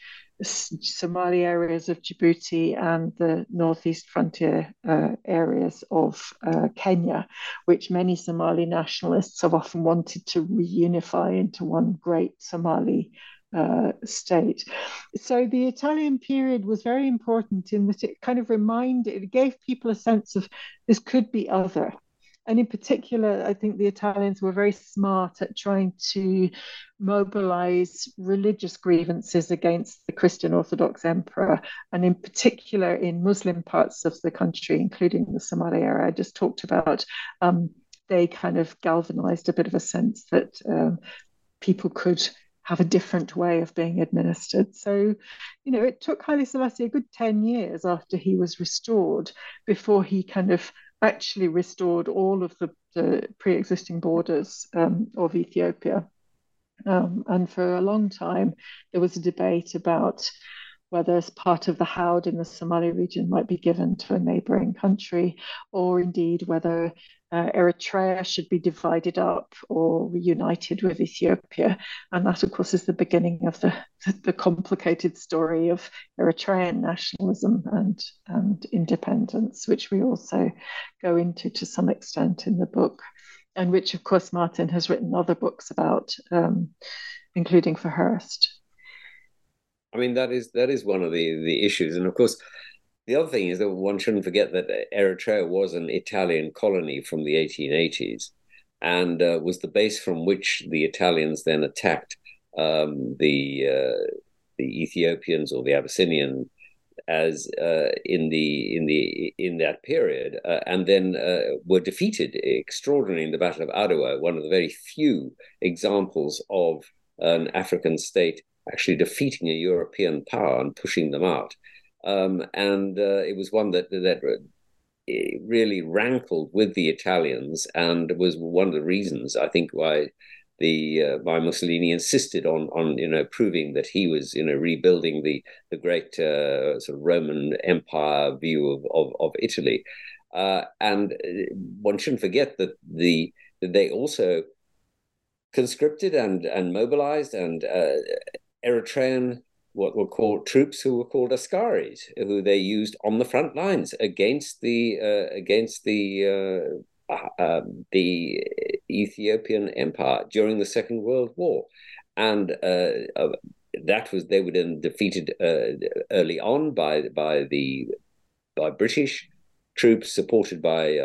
Somali areas of Djibouti, and the northeast frontier uh, areas of uh, Kenya, which many Somali nationalists have often wanted to reunify into one great Somali uh, state. So the Italian period was very important in that it kind of reminded, it gave people a sense of this could be other. And in particular, I think the Italians were very smart at trying to mobilize religious grievances against the Christian Orthodox emperor, and in particular in Muslim parts of the country, including the Somali area I just talked about. Um, they kind of galvanized a bit of a sense that um, people could have a different way of being administered. So, you know, it took Haile Selassie a good 10 years after he was restored before he kind of actually restored all of the, the pre-existing borders um, of Ethiopia. Um, and for a long time, there was a debate about whether as part of the Haud in the Somali region might be given to a neighboring country, or indeed whether uh, Eritrea should be divided up or reunited with Ethiopia. And that, of course, is the beginning of the, the complicated story of Eritrean nationalism and, and independence, which we also go into to some extent in the book, and which, of course, Martin has written other books about, um, including for Hurst. I mean, that is that is one of the the issues, and of course, the other thing is that one shouldn't forget that Eritrea was an Italian colony from the 1880s, and uh, was the base from which the Italians then attacked um, the uh, the Ethiopians or the Abyssinian as uh, in the in the in that period, uh, and then uh, were defeated extraordinarily in the Battle of Adwa, one of the very few examples of an African state actually defeating a European power and pushing them out. Um, and uh, it was one that that really rankled with the Italians, and was one of the reasons I think why the uh, why Mussolini insisted on on you know proving that he was you know rebuilding the the great uh, sort of Roman Empire view of of, of Italy, uh, and uh, one shouldn't forget that the that they also conscripted and and mobilized and uh, Eritrean what were called troops who were called askaris, who they used on the front lines against the uh, against the uh, uh, um, the Ethiopian Empire during the Second World War, and uh, uh, that was they were then defeated uh, early on by by the by British troops supported by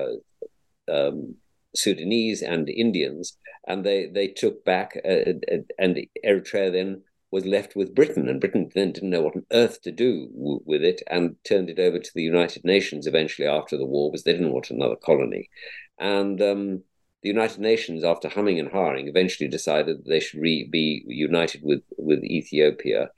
um, Sudanese and Indians, and they they took back and Eritrea then was left with Britain, and Britain then didn't know what on earth to do w- with it, and turned it over to the United Nations eventually after the war, because they didn't want another colony. And um, the United Nations, after humming and hawing, eventually decided that they should re- be united with with Ethiopia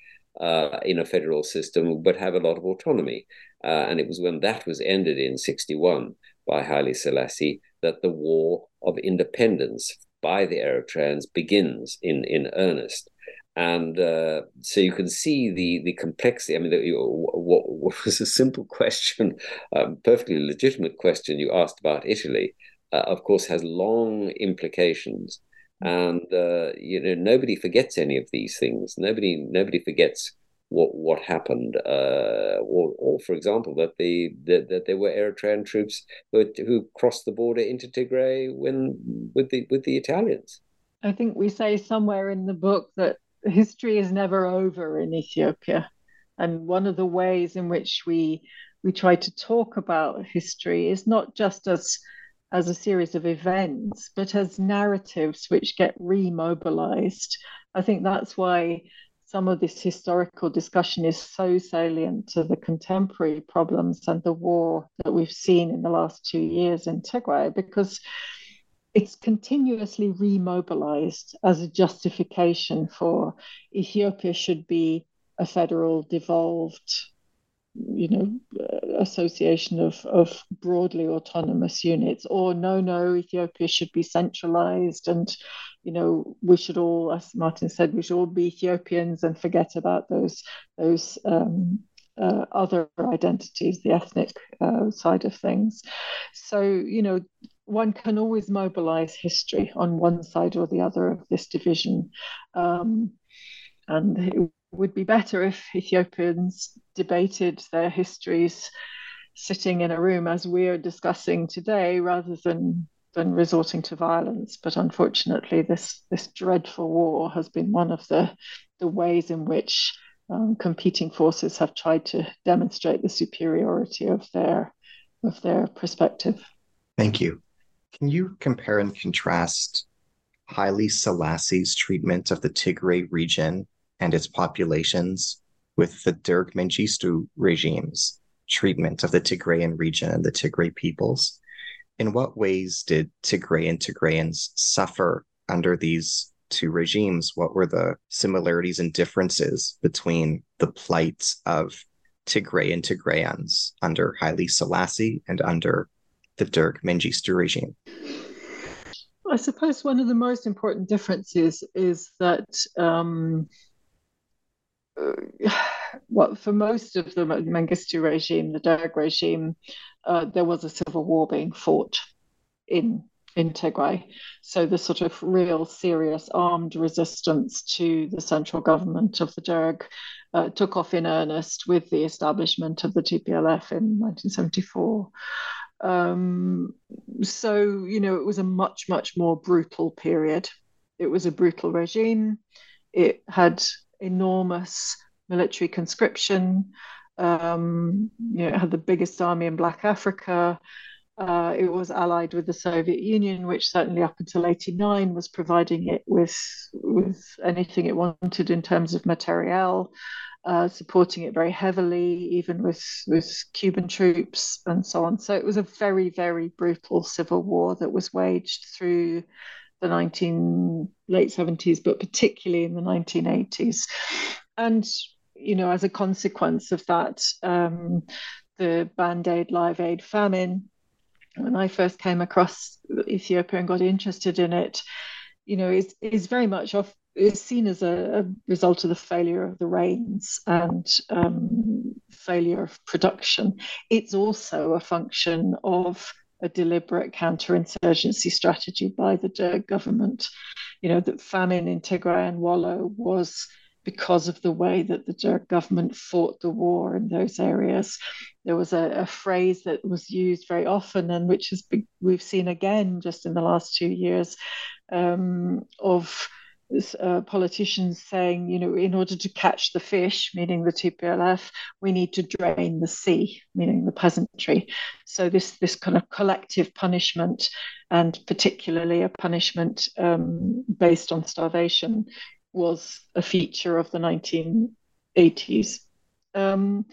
uh, in a federal system, but have a lot of autonomy. Uh, and it was when that was ended in '61 by Haile Selassie that the war of independence by the Eritreans begins in, in earnest. And uh, so you can see the the complexity. I mean, the, what, what, was a simple question, um, perfectly legitimate question you asked about Italy, uh, of course, has long implications. And uh, you know, nobody forgets any of these things. Nobody nobody forgets what what happened, uh, or, or for example, that the that, that there were Eritrean troops who, who crossed the border into Tigray when with the with the Italians. I think we say somewhere in the book that history is never over in Ethiopia, and one of the ways in which we we try to talk about history is not just as as a series of events, but as narratives which get remobilized. I think that's why some of this historical discussion is so salient to the contemporary problems and the war that we've seen in the last two years in Tigray, because it's continuously remobilized as a justification for Ethiopia should be a federal devolved you know association of of broadly autonomous units or no no ethiopia should be centralized and you know we should all as martin said we should all be ethiopians and forget about those those um, uh, other identities the ethnic uh, side of things. So you know one can always mobilize history on one side or the other of this division um, and it would be better if Ethiopians debated their histories sitting in a room as we are discussing today rather than than resorting to violence. But unfortunately, this this dreadful war has been one of the the ways in which um, competing forces have tried to demonstrate the superiority of their of their perspective. Thank you. Can you compare and contrast Haile Selassie's treatment of the Tigray region and its populations with the Derg Mengistu regime's treatment of the Tigrayan region and the Tigray peoples. In what ways did Tigray and Tigrayans suffer under these two regimes? What were the similarities and differences between the plight of Tigray and Tigrayans under Haile Selassie and under the Derg Mengistu regime? I suppose one of the most important differences is that um, well, for most of the Mengistu regime, the Derg regime, uh, there was a civil war being fought in in Tigray. So the sort of real serious armed resistance to the central government of the Derg uh, took off in earnest with the establishment of the TPLF in 1974. Um, so, you know, it was a much, much more brutal period. It was a brutal regime. It had enormous military conscription. Um, you know, it had the biggest army in Black Africa. Uh, it was allied with the Soviet Union, which certainly up until '89 was providing it with with anything it wanted in terms of materiel, uh, supporting it very heavily, even with with Cuban troops and so on. So it was a very very brutal civil war that was waged through the 19 late 70s, but particularly in the 1980s. And you know, as a consequence of that, um, the Band Aid Live Aid famine, when I first came across Ethiopia and got interested in it, you know, is is very much off is seen as a, a, result of the failure of the rains and um, failure of production. It's also a function of a deliberate counterinsurgency strategy by the Derg government. You know, that famine in Tigray and Wallo was because of the way that the government fought the war in those areas. There was a, a phrase that was used very often, and which has we've seen again just in the last two years um, of uh, politicians saying, you know, in order to catch the fish, meaning the TPLF, we need to drain the sea, meaning the peasantry. So this this kind of collective punishment, and particularly a punishment um, based on starvation, was a feature of the 1980s. Um,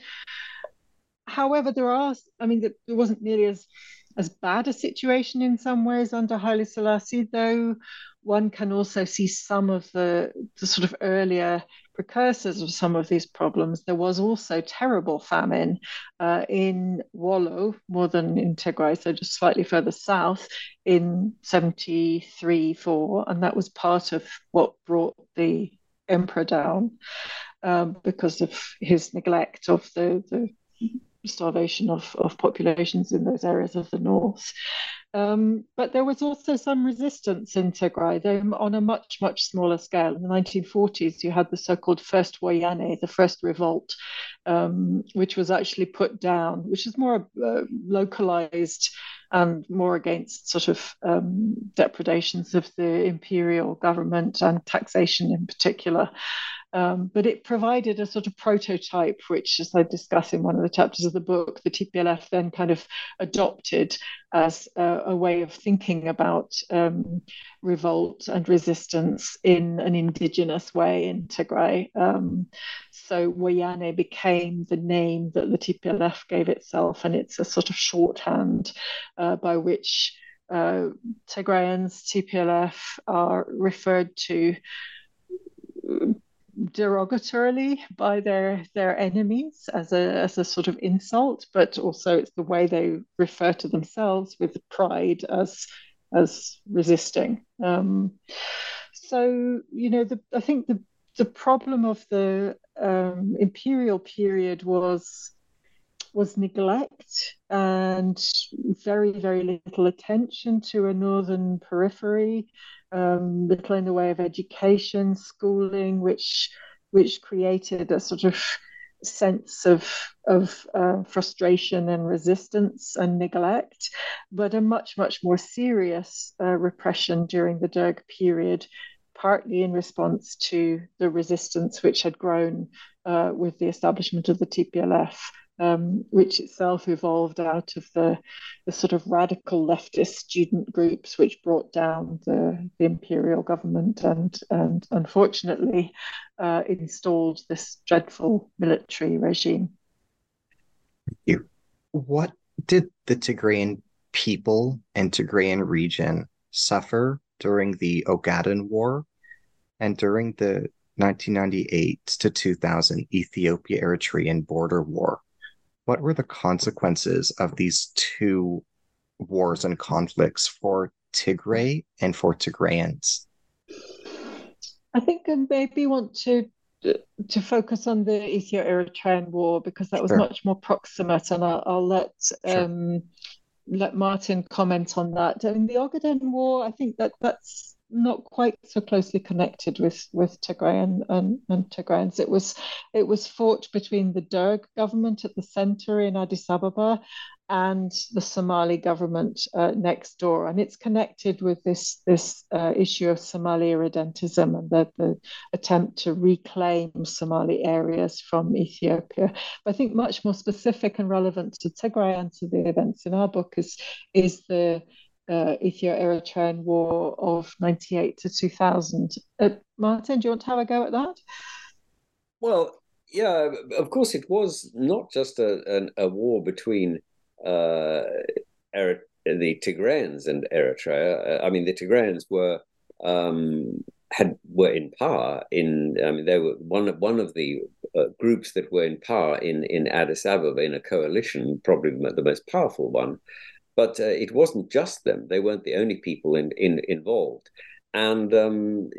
however, there are, I mean, there wasn't nearly as as bad a situation in some ways under Haile Selassie, though one can also see some of the, the sort of earlier precursors of some of these problems. There was also terrible famine uh, in Wallo, more than in Tigray, so just slightly further south, in 73 4, and that was part of what brought the emperor down um, because of his neglect of the, the starvation of, of populations in those areas of the north. Um, but there was also some resistance in Tigray, though on a much, much smaller scale. In the 1940s, you had the so called First Wayane, the first revolt, um, which was actually put down, which is more uh, localized and more against sort of um, depredations of the imperial government and taxation in particular. Um, but it provided a sort of prototype, which, as I discuss in one of the chapters of the book, the TPLF then kind of adopted as a, a way of thinking about um, revolt and resistance in an indigenous way in Tigray. Um, so Wayane became the name that the TPLF gave itself, and it's a sort of shorthand uh, by which uh, Tigrayans, TPLF, are referred to derogatorily by their their enemies as a as a sort of insult, but also it's the way they refer to themselves with pride as as resisting. Um, so you know, the, I think the the problem of the um, imperial period was was neglect and very very little attention to a northern periphery um, little in the way of education, schooling, which which created a sort of sense of of uh, frustration and resistance and neglect, but a much much more serious uh, repression during the Derg period, partly in response to the resistance which had grown uh, with the establishment of the TPLF um, which itself evolved out of the, the sort of radical leftist student groups which brought down the, the imperial government and, and unfortunately uh, installed this dreadful military regime. What did the Tigrayan people and Tigrayan region suffer during the Ogaden War and during the 1998 to 2000 Ethiopia Eritrean border war? What were the consequences of these two wars and conflicts for Tigray and for Tigrayans? I think I maybe want to to focus on the Ethio-Eritrean War because that was sure. much more proximate, and I'll, I'll let sure. um, let Martin comment on that. I mean, the Ogaden War, I think that that's not quite so closely connected with with Tigray and, and, and Tigrayans. It was it was fought between the Derg government at the center in Addis Ababa and the Somali government uh, next door, and it's connected with this this uh, issue of Somali irredentism and the, the attempt to reclaim Somali areas from Ethiopia. But I think much more specific and relevant to Tigray and to the events in our book is is the uh, Ethio-Eritrean War of 98 to 2000. Uh, Martin, do you want to have a go at that? Well, yeah, of course, it was not just a, a, a war between uh, Erit- the Tigrayans and Eritrea. Uh, I mean, the Tigrayans were um, had were in power in. I mean, they were one of one of the uh, groups that were in power in in Addis Ababa in a coalition, probably the most powerful one. But uh, it wasn't just them; they weren't the only people in, in involved. And um,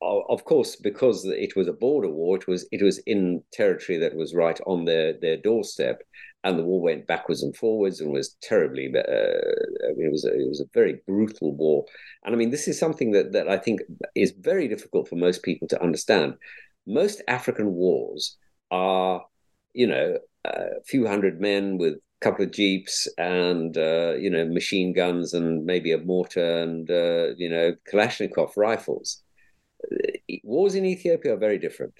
of course, because it was a border war, it was it was in territory that was right on their their doorstep, and the war went backwards and forwards and was terribly. Uh, it was a, it was a very brutal war, and I mean, this is something that that I think is very difficult for most people to understand. Most African wars are, you know, a few hundred men with couple of jeeps and uh, you know machine guns and maybe a mortar and uh, you know Kalashnikov rifles. Wars in Ethiopia are very different.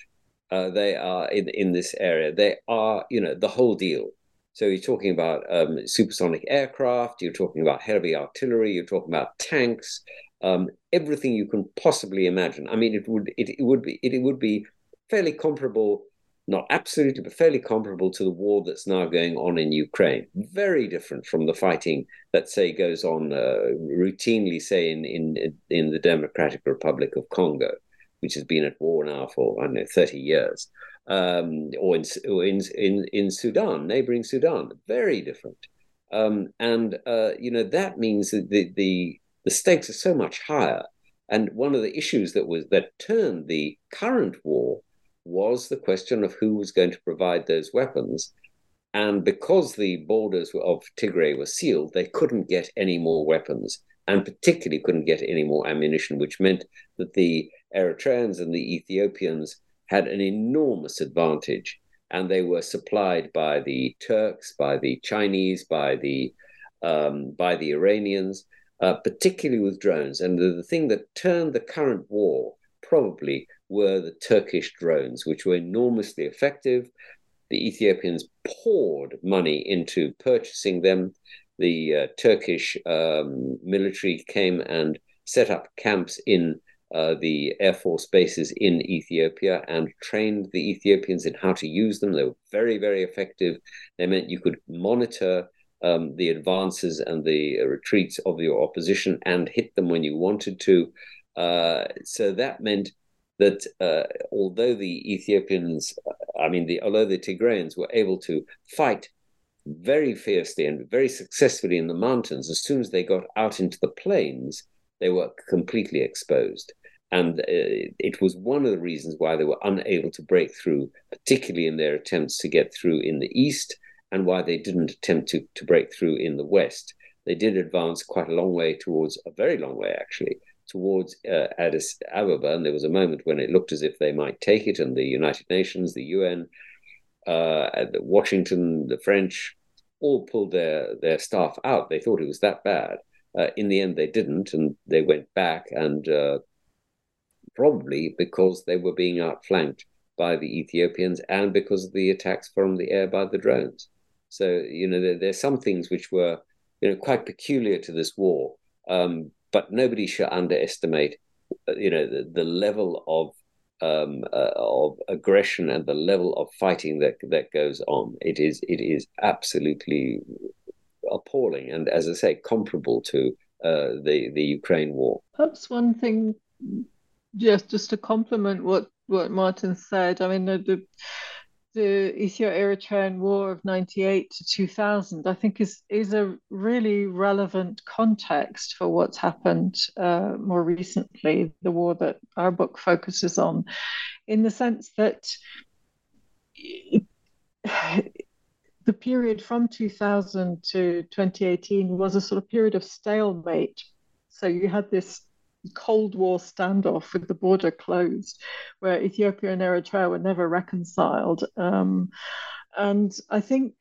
Uh, they are in in this area. They are you know the whole deal. So you're talking about um, supersonic aircraft. You're talking about heavy artillery. You're talking about tanks. Um, everything you can possibly imagine. I mean, it would it, it would be it, it would be fairly comparable not absolutely, but fairly comparable to the war that's now going on in Ukraine. Very different from the fighting that, say, goes on uh, routinely, say, in, in in the Democratic Republic of Congo, which has been at war now for I don't know thirty years, um, or in, or in in in Sudan, neighboring Sudan. Very different, um, and uh, you know that means that the the the stakes are so much higher. And one of the issues that was that turned the current war was the question of who was going to provide those weapons. And because the borders of Tigray were sealed, they couldn't get any more weapons, and particularly couldn't get any more ammunition, which meant that the Eritreans and the Ethiopians had an enormous advantage. And they were supplied by the Turks, by the Chinese, by the um, by the Iranians, uh, particularly with drones. And the, the thing that turned the current war probably were the Turkish drones, which were enormously effective. The Ethiopians poured money into purchasing them. The uh, Turkish um, military came and set up camps in uh, the Air Force bases in Ethiopia and trained the Ethiopians in how to use them. They were very, very effective. They meant you could monitor um, the advances and the retreats of your opposition and hit them when you wanted to. Uh, so that meant that uh, although the Ethiopians, I mean, the, although the Tigrayans were able to fight very fiercely and very successfully in the mountains, as soon as they got out into the plains, they were completely exposed. And uh, it was one of the reasons why they were unable to break through, particularly in their attempts to get through in the east, and why they didn't attempt to, to break through in the west. They did advance quite a long way towards, a very long way actually, towards uh, Addis Ababa, and there was a moment when it looked as if they might take it, and the United Nations, the UN, uh, Washington, the French, all pulled their their staff out. They thought it was that bad. Uh, in the end, they didn't, and they went back, and uh, probably because they were being outflanked by the Ethiopians and because of the attacks from the air by the drones. So you know, there, there's some things which were you know quite peculiar to this war. Um, but nobody should underestimate, uh, you know, the, the level of um, uh, of aggression and the level of fighting that that goes on. It is it is absolutely appalling, and as I say, comparable to uh, the the Ukraine war. Perhaps one thing, just just to complement what what Martin said. I mean, the, the the Ethio-Eritrean War of 98 to 2000, I think is, is a really relevant context for what's happened uh, more recently, the war that our book focuses on, in the sense that the period from 2000 to 2018 was a sort of period of stalemate. So you had this Cold War standoff with the border closed, where Ethiopia and Eritrea were never reconciled. Um, and I think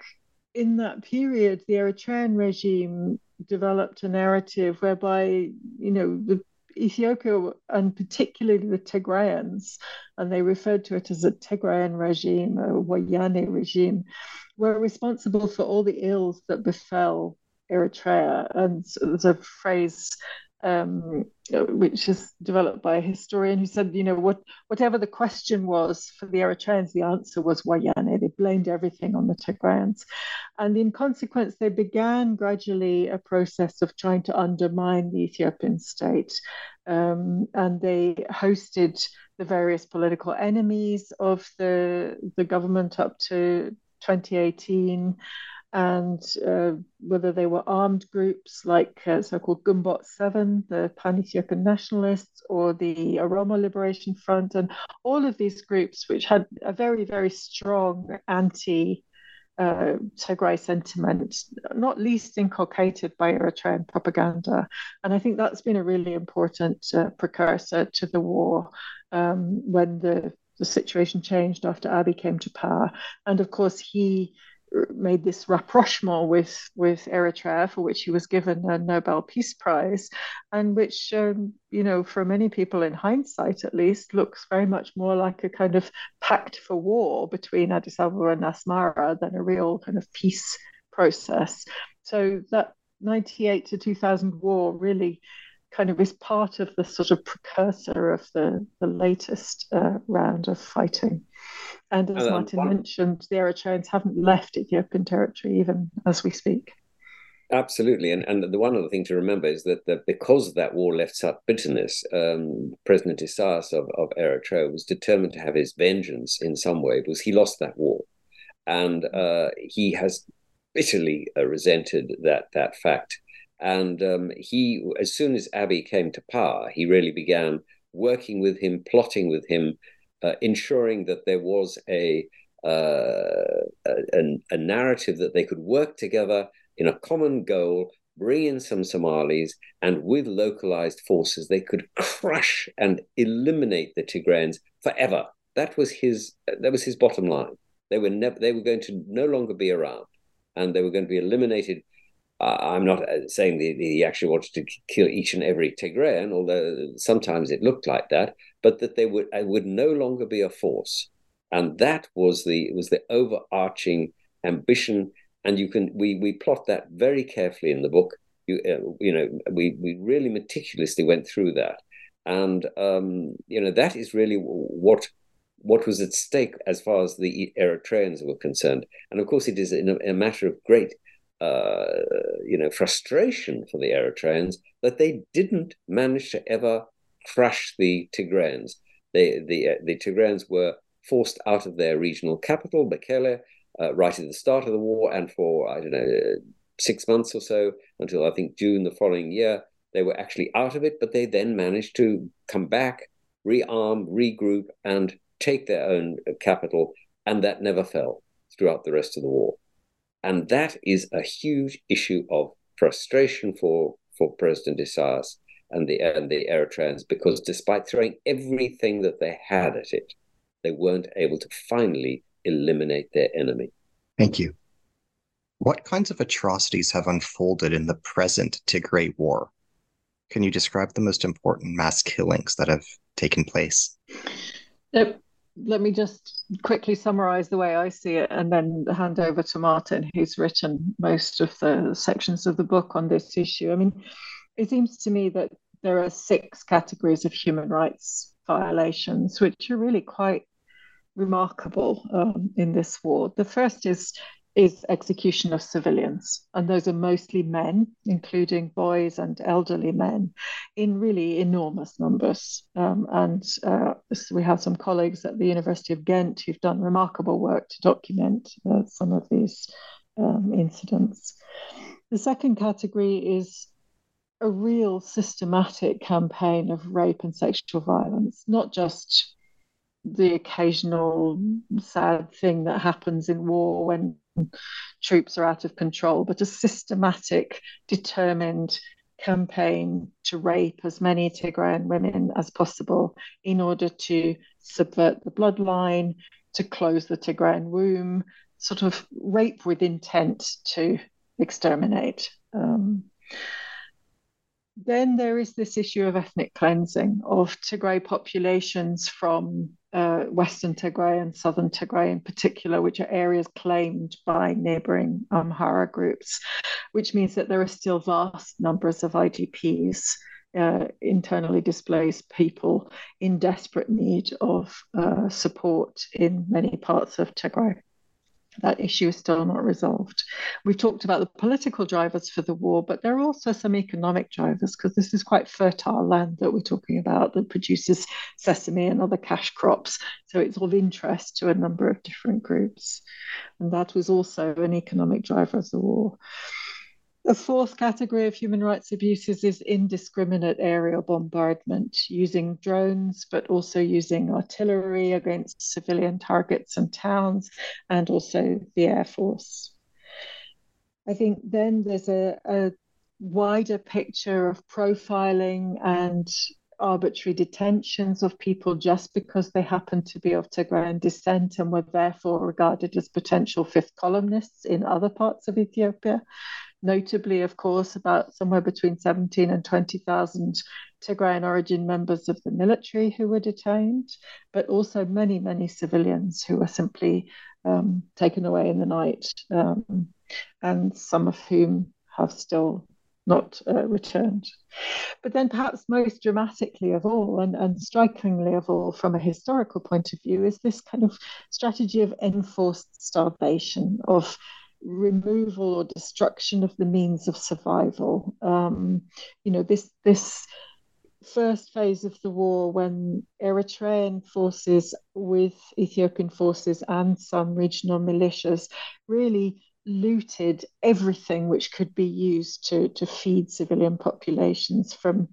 in that period, the Eritrean regime developed a narrative whereby, you know, the Ethiopia and particularly the Tigrayans, and they referred to it as a Tigrayan regime, a Wayane regime, were responsible for all the ills that befell Eritrea. And there's a phrase um, which is developed by a historian who said, you know, what whatever the question was for the Eritreans, the answer was Wayane. They blamed everything on the Tigrayans. And in consequence, they began gradually a process of trying to undermine the Ethiopian state. Um, and they hosted the various political enemies of the, the government up to 2018 and uh, whether they were armed groups like uh, so-called Ginbot 7, the Pan-Ethiopian nationalists, or the Oromo Liberation Front, and all of these groups which had a very, very strong anti uh, Tigray sentiment, not least inculcated by Eritrean propaganda. And I think that's been a really important uh, precursor to the war um, when the, the situation changed after Abiy came to power. And of course, he made this rapprochement with with Eritrea, for which he was given a Nobel Peace Prize, and which um, you know, for many people in hindsight at least, looks very much more like a kind of pact for war between Addis Ababa and Asmara than a real kind of peace process. So that 98 to 2000 war really kind of is part of the sort of precursor of the, the latest uh, round of fighting. And as Martin one, mentioned, the Eritreans haven't left Ethiopian territory even as we speak. Absolutely, and and the one other thing to remember is that, that because that war left such bitterness, um, President Isaias of, of Eritrea was determined to have his vengeance in some way because he lost that war, and uh, he has bitterly uh, resented that that fact. And um, he, as soon as Abiy came to power, he really began working with him, plotting with him, uh, ensuring that there was a, uh, a, a narrative that they could work together in a common goal, bring in some Somalis, and with localized forces, they could crush and eliminate the Tigrayans forever. That was his. That was his bottom line. They were never. They were going to no longer be around, and they were going to be eliminated. Uh, I'm not uh, saying that he actually wanted to kill each and every Tigrayan, although sometimes it looked like that. But that they would uh, would no longer be a force, and that was the was the overarching ambition. And you can we we plot that very carefully in the book. You uh, you know we we really meticulously went through that, and um, you know that is really what what was at stake as far as the Eritreans were concerned, and of course it is in a, a matter of great uh, you know frustration for the Eritreans that they didn't manage to ever crush the Tigrayans. They the uh, the Tigrayans were forced out of their regional capital, Mekele, uh, right at the start of the war and for, I don't know, six months or so until I think June the following year. They were actually out of it, but they then managed to come back, rearm, regroup, and take their own capital, and that never fell throughout the rest of the war. And that is a huge issue of frustration for, for President Isaias and the, and the Eritreans, because despite throwing everything that they had at it, they weren't able to finally eliminate their enemy. Thank you. What kinds of atrocities have unfolded in the present Tigray war? Can you describe the most important mass killings that have taken place? Yep. Let me just quickly summarize the way I see it and then hand over to Martin, who's written most of the sections of the book on this issue. I mean, it seems to me that there are six categories of human rights violations, which are really quite remarkable um, in this war. The first is is execution of civilians, and those are mostly men, including boys and elderly men, in really enormous numbers. Um, and uh, we have some colleagues at the University of Ghent who've done remarkable work to document uh, some of these um, incidents. The second category is a real systematic campaign of rape and sexual violence, not just the occasional sad thing that happens in war when troops are out of control, but a systematic, determined campaign to rape as many Tigrayan women as possible in order to subvert the bloodline, to close the Tigrayan womb, sort of rape with intent to exterminate. Um, then there is this issue of ethnic cleansing of Tigray populations from uh, Western Tigray and Southern Tigray in particular, which are areas claimed by neighboring Amhara groups, which means that there are still vast numbers of IDPs. Uh, internally displaced people in desperate need of uh, support in many parts of Tigray that issue is still not resolved. We've talked about the political drivers for the war, but there are also some economic drivers because this is quite fertile land that we're talking about that produces sesame and other cash crops. So it's of interest to a number of different groups. And that was also an economic driver of the war. A fourth category of human rights abuses is indiscriminate aerial bombardment using drones, but also using artillery against civilian targets and towns, and also the Air Force. I think then there's a, a wider picture of profiling and arbitrary detentions of people just because they happen to be of Tigrayan descent and were therefore regarded as potential fifth columnists in other parts of Ethiopia notably, of course, about somewhere between 17 and 20,000 Tigrayan origin members of the military who were detained, but also many, many civilians who were simply um, taken away in the night, um, and some of whom have still not uh, returned. But then, perhaps most dramatically of all, and, and strikingly of all from a historical point of view, is this kind of strategy of enforced starvation, of removal or destruction of the means of survival. Um, you know, this this first phase of the war when Eritrean forces with Ethiopian forces and some regional militias really looted everything which could be used to, to feed civilian populations from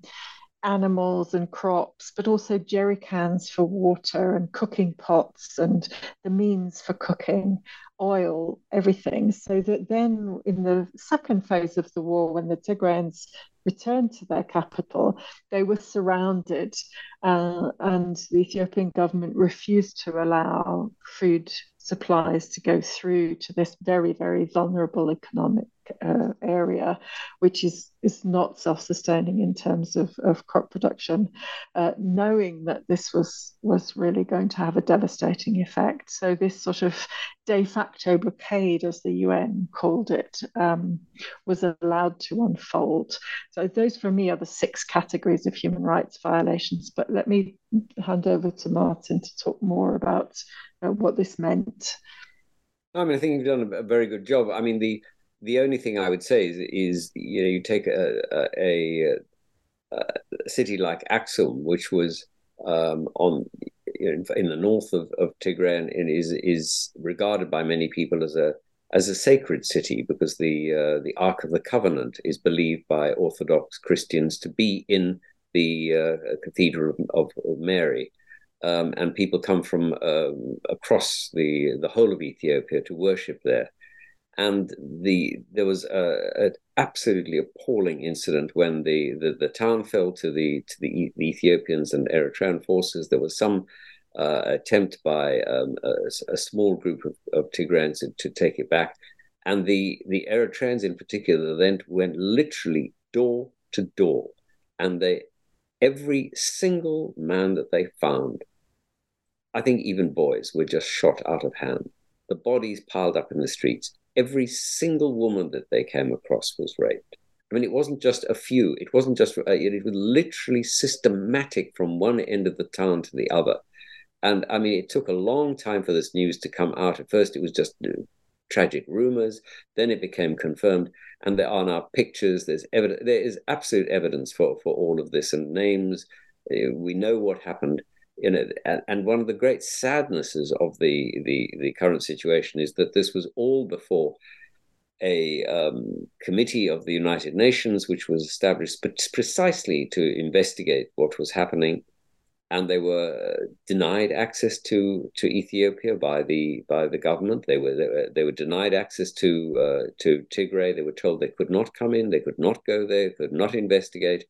animals and crops, but also jerry cans for water and cooking pots and the means for cooking, oil, everything. So that then in the second phase of the war, when the Tigrayans returned to their capital, they were surrounded, uh, and the Ethiopian government refused to allow food supplies to go through to this very, very vulnerable economic uh, area, which is, is not self sustaining in terms of, of crop production, uh, knowing that this was, was really going to have a devastating effect. So, this sort of de facto blockade, as the UN called it, um, was allowed to unfold. So, those for me are the six categories of human rights violations. But let me hand over to Martin to talk more about what this meant. I mean, I think you've done a very good job. I mean, the the only thing I would say is, is you know, you take a a, a, city like Axum, which was um, on you know, in the north of, of Tigray, and is is regarded by many people as a as a sacred city because the uh, the Ark of the Covenant is believed by Orthodox Christians to be in the uh, Cathedral of, of Mary um, and people come from uh, across the the whole of Ethiopia to worship there. And the there was an absolutely appalling incident when the, the, the town fell to the to the, Ethiopians and Eritrean forces. There was some uh, attempt by um, a, a, small group of, of to, to take it back, and the the Eritreans in particular then went literally door to door, and they every single man that they found I think even boys were just shot out of hand. The bodies piled up in the streets. Every single woman that they came across was raped. I mean, it wasn't just a few. It wasn't just, uh, it was literally systematic from one end of the town to the other. And I mean, it took a long time for this news to come out. At first, it was just uh, tragic rumors. Then it became confirmed. And there are now pictures. There's evidence. There is absolute evidence for, for all of this and names. Uh, we know what happened you know, and, and one of the great sadnesses of the, the the current situation is that this was all before a um, committee of the United Nations, which was established precisely to investigate what was happening, and they were denied access to to Ethiopia by the by the government. They were they were, they were denied access to uh, to Tigray. They were told they could not come in, they could not go there, they could not investigate.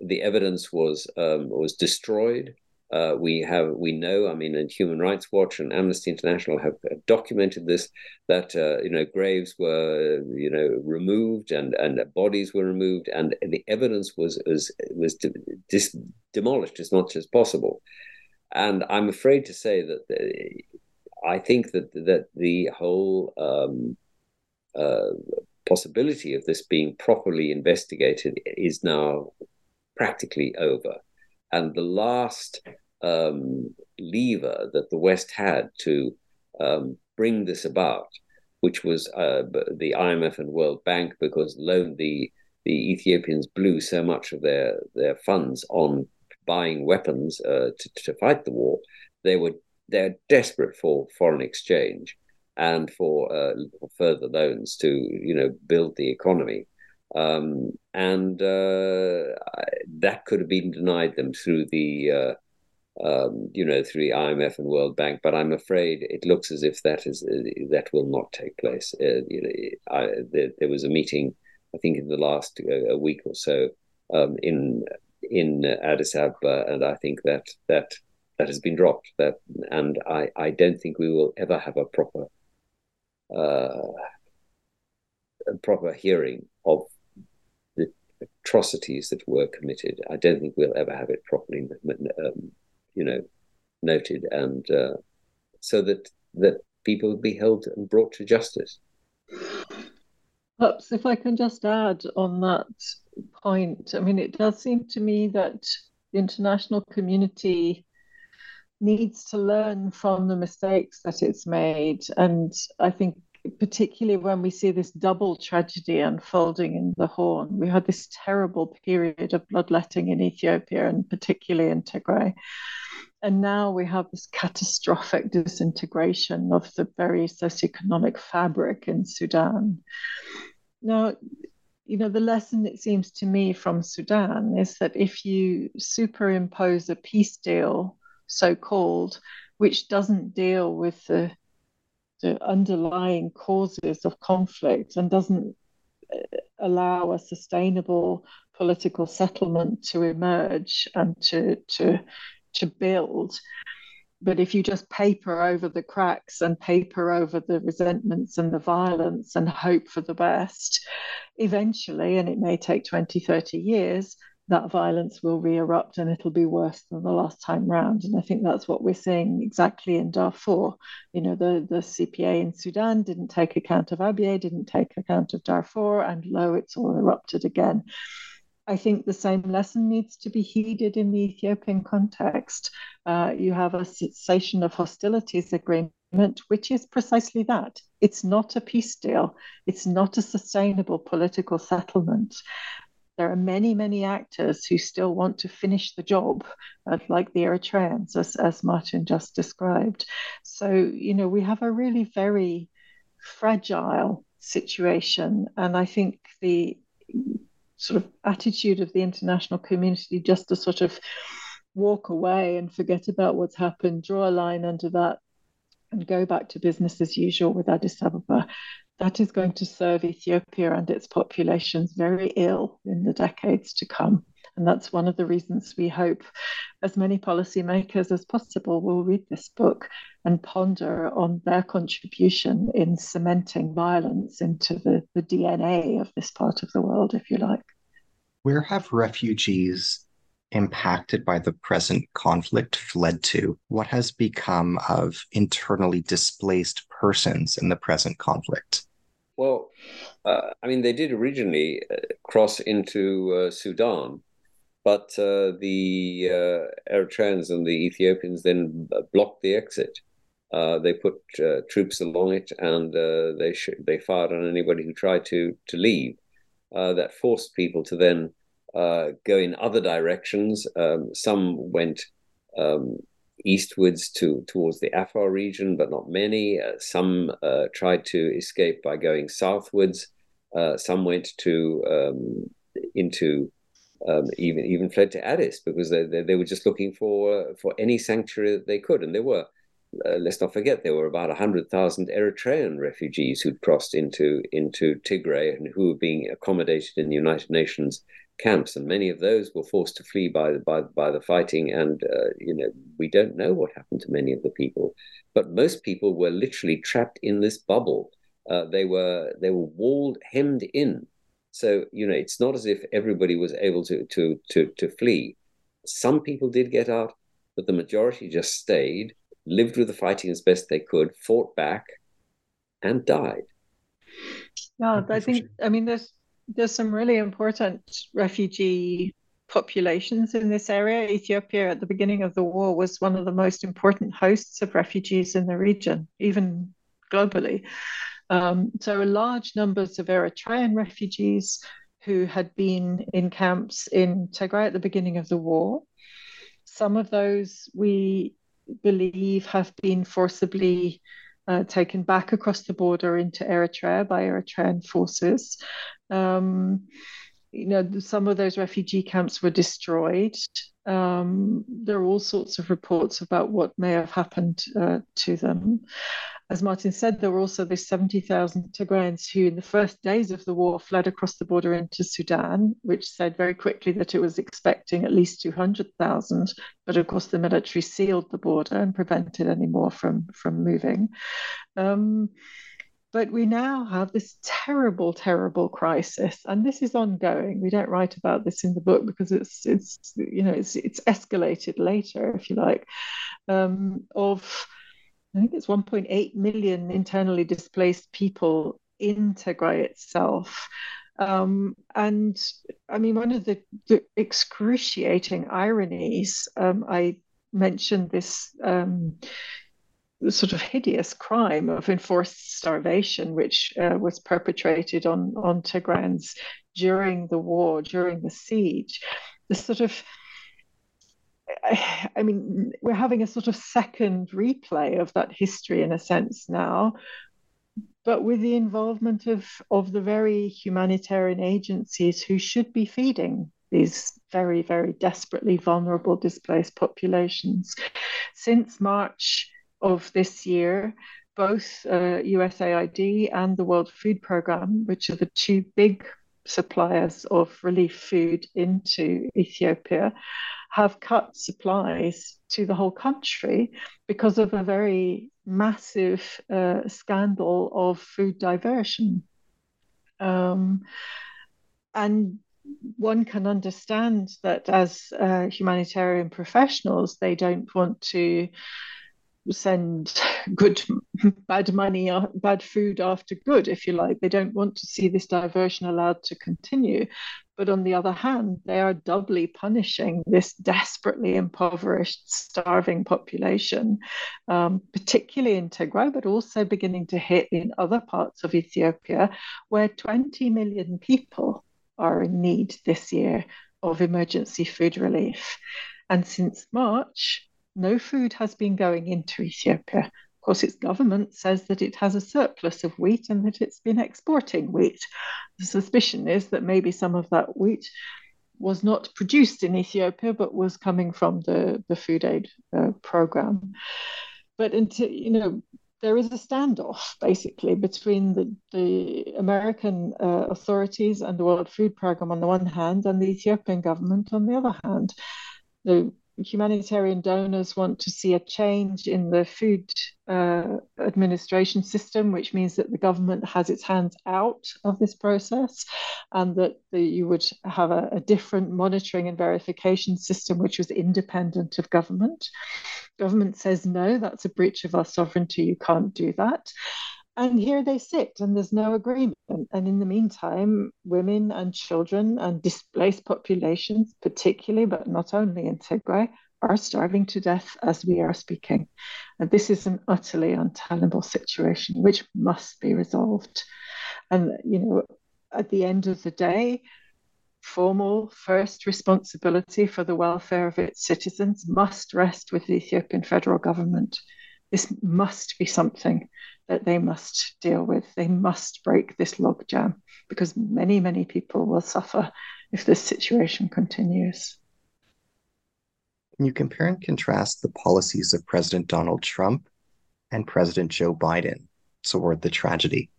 The evidence was um, was destroyed. Uh, we have, we know, I mean, and Human Rights Watch and Amnesty International have documented this that uh, you know graves were you know removed and and bodies were removed and the evidence was was was dis- demolished as much as possible. And I'm afraid to say that the, I think that that the whole um, uh, possibility of this being properly investigated is now practically over. And the last um, lever that the West had to um, bring this about, which was uh, the IMF and World Bank, because loan the the Ethiopians blew so much of their their funds on buying weapons uh, to, to fight the war. They were they're desperate for foreign exchange and for, uh, further loans to you know build the economy. Um, and uh, that could have been denied them through the uh, um, you know, through the IMF and World Bank. But I'm afraid it looks as if that is uh, that will not take place. Uh, you know, I, there, there, was a meeting, I think, in the last uh, week or so um, in in Addis Ababa, and I think that that that has been dropped. That and I I don't think we will ever have a proper uh, a proper hearing of the atrocities that were committed. I don't think we'll ever have it properly um, you know, noted, and uh, so that that people would be held and brought to justice. Perhaps if I can just add on that point, I mean, it does seem to me that the international community needs to learn from the mistakes that it's made. And I think, particularly when we see this double tragedy unfolding in the Horn, we had this terrible period of bloodletting in Ethiopia and particularly in Tigray. And now we have this catastrophic disintegration of the very socioeconomic fabric in Sudan. Now, you know, the lesson it seems to me from Sudan is that if you superimpose a peace deal, so called, which doesn't deal with the, the underlying causes of conflict and doesn't uh, allow a sustainable political settlement to emerge and to, to to build. But if you just paper over the cracks and paper over the resentments and the violence and hope for the best, eventually, and it may take 20, 30 years, that violence will re-erupt and it'll be worse than the last time round. And I think that's what we're seeing exactly in Darfur. You know, the, the CPA in Sudan didn't take account of Abyei, didn't take account of Darfur, and lo, it's all erupted again. I think the same lesson needs to be heeded in the Ethiopian context. Uh, you have a cessation of hostilities agreement, which is precisely that. It's not a peace deal, it's not a sustainable political settlement. There are many, many actors who still want to finish the job, uh, like the Eritreans, as, as Martin just described. So, you know, we have a really very fragile situation. And I think the sort of attitude of the international community just to sort of walk away and forget about what's happened, draw a line under that, and go back to business as usual with Addis Ababa, that is going to serve Ethiopia and its populations very ill in the decades to come. And that's one of the reasons we hope as many policymakers as possible will read this book and ponder on their contribution in cementing violence into the, the DNA of this part of the world, if you like. Where have refugees impacted by the present conflict fled to? What has become of internally displaced persons in the present conflict? Well, uh, I mean, they did originally uh, cross into uh, Sudan, but uh, the uh, Eritreans and the Ethiopians then blocked the exit. Uh, they put troops along it, and they sh- they fired on anybody who tried to to leave. that forced people to then go in other directions. Um, some went um, eastwards to towards the Afar region, but not many. Uh, some uh, tried to escape by going southwards. Uh, some went to um, into um, even even fled to Addis because they, they, they were just looking for for any sanctuary that they could, and there were. Uh, let's not forget there were about hundred thousand Eritrean refugees who'd crossed into into Tigray and who were being accommodated in the United Nations camps, and many of those were forced to flee by by by the fighting. And uh, you know, we don't know what happened to many of the people, but most people were literally trapped in this bubble. Uh, they were they were walled, hemmed in. So you know, it's not as if everybody was able to to to to flee. Some people did get out, but the majority just stayed, lived with the fighting as best they could, fought back, and died. Yeah, I think I mean there's there's some really important refugee populations in this area. Ethiopia at the beginning of the war was one of the most important hosts of refugees in the region, even globally. Um, so, large numbers of Eritrean refugees who had been in camps in Tigray at the beginning of the war. Some of those we believe have been forcibly uh, taken back across the border into Eritrea by Eritrean forces. Um, you know, some of those refugee camps were destroyed. Um, there are all sorts of reports about what may have happened uh, to them as Martin said, there were also these 70,000 Tigrayans who, in the first days of the war, fled across the border into Sudan, which said very quickly that it was expecting at least 200,000. But of course, the military sealed the border and prevented any more from, from moving. Um, but we now have this terrible, terrible crisis, and this is ongoing. We don't write about this in the book because it's it's you know it's it's escalated later, if you like, um, of I think it's 1.8 million internally displaced people in Tigray itself. Um, and I mean, one of the, the excruciating ironies, um, I mentioned this um, sort of hideous crime of enforced starvation, which uh, was perpetrated on, on Tigrayans during the war, during the siege. The sort of I mean, we're having a sort of second replay of that history in a sense now, but with the involvement of, of the very humanitarian agencies who should be feeding these very, very desperately vulnerable displaced populations. Since March of this year, both uh, USAID and the World Food Programme, which are the two big suppliers of relief food into Ethiopia, have cut supplies to the whole country because of a very massive uh, scandal of food diversion. Um, and one can understand that as uh, humanitarian professionals, they don't want to send good bad money or bad food after good if you like. They don't want to see this diversion allowed to continue. But on the other hand they are doubly punishing this desperately impoverished starving population um, particularly in tigray but also beginning to hit in other parts of ethiopia where 20 million people are in need this year of emergency food relief. And since march no food has been going into Ethiopia. Of course, its government says that it has a surplus of wheat and that it's been exporting wheat. The suspicion is that maybe some of that wheat was not produced in Ethiopia but was coming from the, the food aid uh, program. But until, you know, there is a standoff basically between the, the American uh, authorities and the World Food Program on the one hand and the Ethiopian government on the other hand. The humanitarian donors want to see a change in the food uh, administration system, which means that the government has its hands out of this process and that the, you would have a, a, different monitoring and verification system which was independent of government. Government says, no, that's a breach of our sovereignty, you can't do that. And here they sit, and there's no agreement. And in the meantime, women and children and displaced populations, particularly, but not only in Tigray, are starving to death as we are speaking. And this is an utterly untenable situation which must be resolved. And, you know, at the end of the day, formal first responsibility for the welfare of its citizens must rest with the Ethiopian federal government. This must be something that they must deal with. They must break this logjam because many, many people will suffer if this situation continues. Can you compare and contrast the policies of President Donald Trump and President Joe Biden toward the tragedy?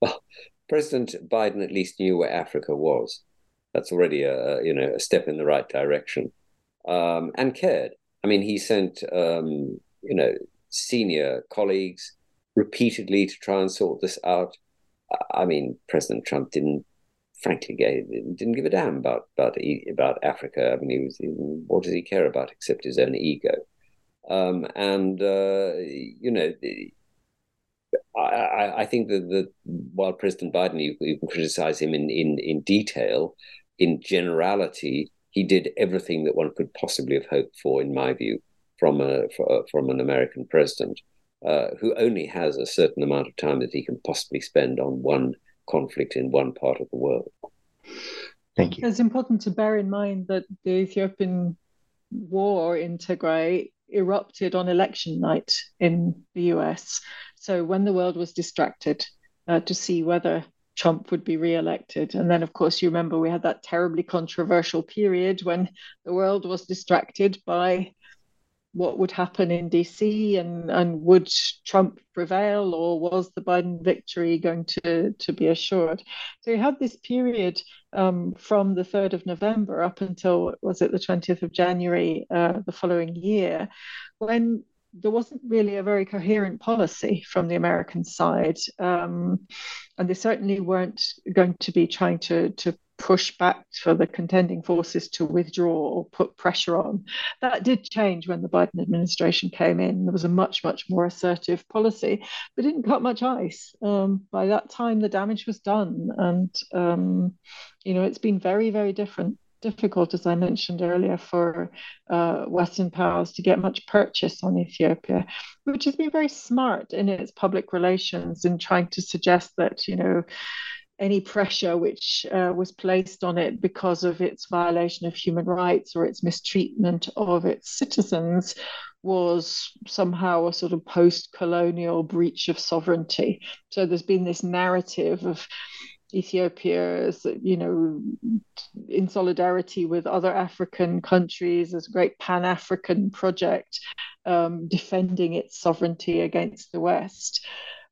Well, President Biden at least knew where Africa was. That's already a you know a step in the right direction, um, and cared. I mean, he sent um, you know senior colleagues repeatedly to try and sort this out. I mean, President Trump didn't, frankly, didn't give a damn about about about Africa. I mean, he was what does he care about except his own ego? Um, and uh, you know, I, I, think that, that while President Biden, you, you can criticize him in, in in detail, in generality, he did everything that one could possibly have hoped for, in my view, from a from an American president uh, who only has a certain amount of time that he can possibly spend on one conflict in one part of the world. Thank you. It's important to bear in mind that the Ethiopian war in Tigray erupted on election night in the US. So when the world was distracted uh, to see whether Trump would be re-elected. And then, of course, you remember we had that terribly controversial period when the world was distracted by what would happen in DC and, and would Trump prevail or was the Biden victory going to, to be assured? So you had this period um, from the 3rd of November up until, was it the 20th of January uh, the following year, when there wasn't really a very coherent policy from the American side. Um, and they certainly weren't going to be trying to, to push back for the contending forces to withdraw or put pressure on. That did change when the Biden administration came in. There was a much, much more assertive policy, but didn't cut much ice. Um, by that time, the damage was done. And, um, you know, it's been very, very different difficult, as I mentioned earlier, for uh, Western powers to get much purchase on Ethiopia, which has been very smart in its public relations in trying to suggest that, you know, any pressure which uh, was placed on it because of its violation of human rights or its mistreatment of its citizens was somehow a sort of post colonial breach of sovereignty. So there's been this narrative of Ethiopia, you know, in solidarity with other African countries as a great Pan African project, um, defending its sovereignty against the West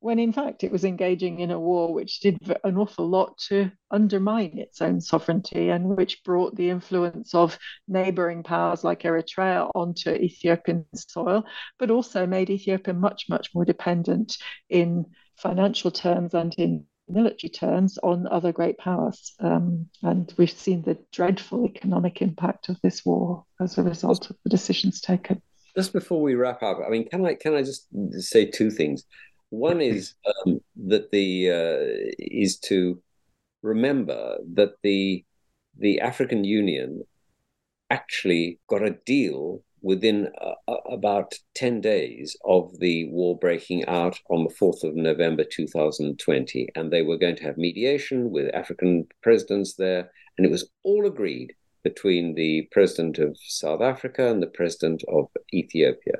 when in fact it was engaging in a war which did an awful lot to undermine its own sovereignty and which brought the influence of neighboring powers like Eritrea onto Ethiopian soil, but also made Ethiopia much, much more dependent in financial terms and in military terms on other great powers. Um, and we've seen the dreadful economic impact of this war as a result of the decisions taken. Just before we wrap up, I mean, can I can I just say two things? One is um, that the uh, is to remember that the the African Union actually got a deal within uh, about 10 days of the war breaking out on the 4th of November 2020. And they were going to have mediation with African presidents there. And it was all agreed between the president of South Africa and the president of Ethiopia.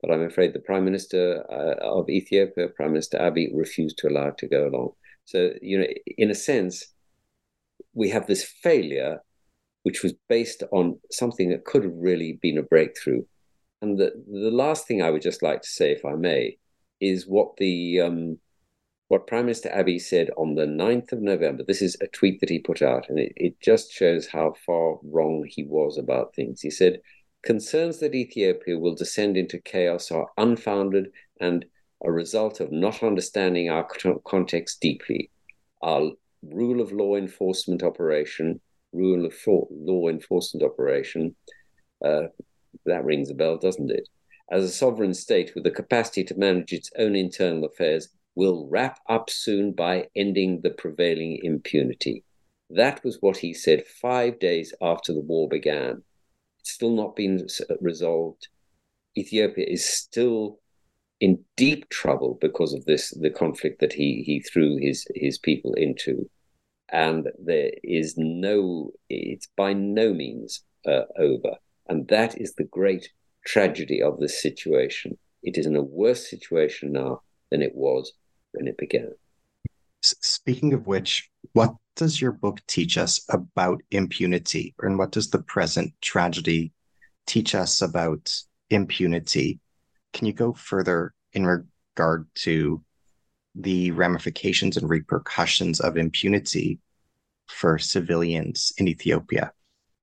But I'm afraid the Prime Minister uh, of Ethiopia, Prime Minister Abiy, refused to allow it to go along. So, you know, in a sense, we have this failure which was based on something that could have really been a breakthrough. And the, the last thing I would just like to say, if I may, is what the um, what Prime Minister Abiy said on the 9th of November. This is a tweet that he put out, and it, it just shows how far wrong he was about things. He said, Concerns that Ethiopia will descend into chaos are unfounded and a result of not understanding our context deeply. Our rule of law enforcement operation, rule of law enforcement operation, uh, that rings a bell, doesn't it? As a sovereign state with the capacity to manage its own internal affairs, will wrap up soon by ending the prevailing impunity. That was what he said five days after the war began still not been resolved. Ethiopia is still in deep trouble because of this the conflict that he he threw his his people into, and there is no it's by no means uh, over, and that is the great tragedy of this situation. It is in a worse situation now than it was when it began. Speaking of which, what does your book teach us about impunity, and what does the present tragedy teach us about impunity? Can you go further in regard to the ramifications and repercussions of impunity for civilians in Ethiopia?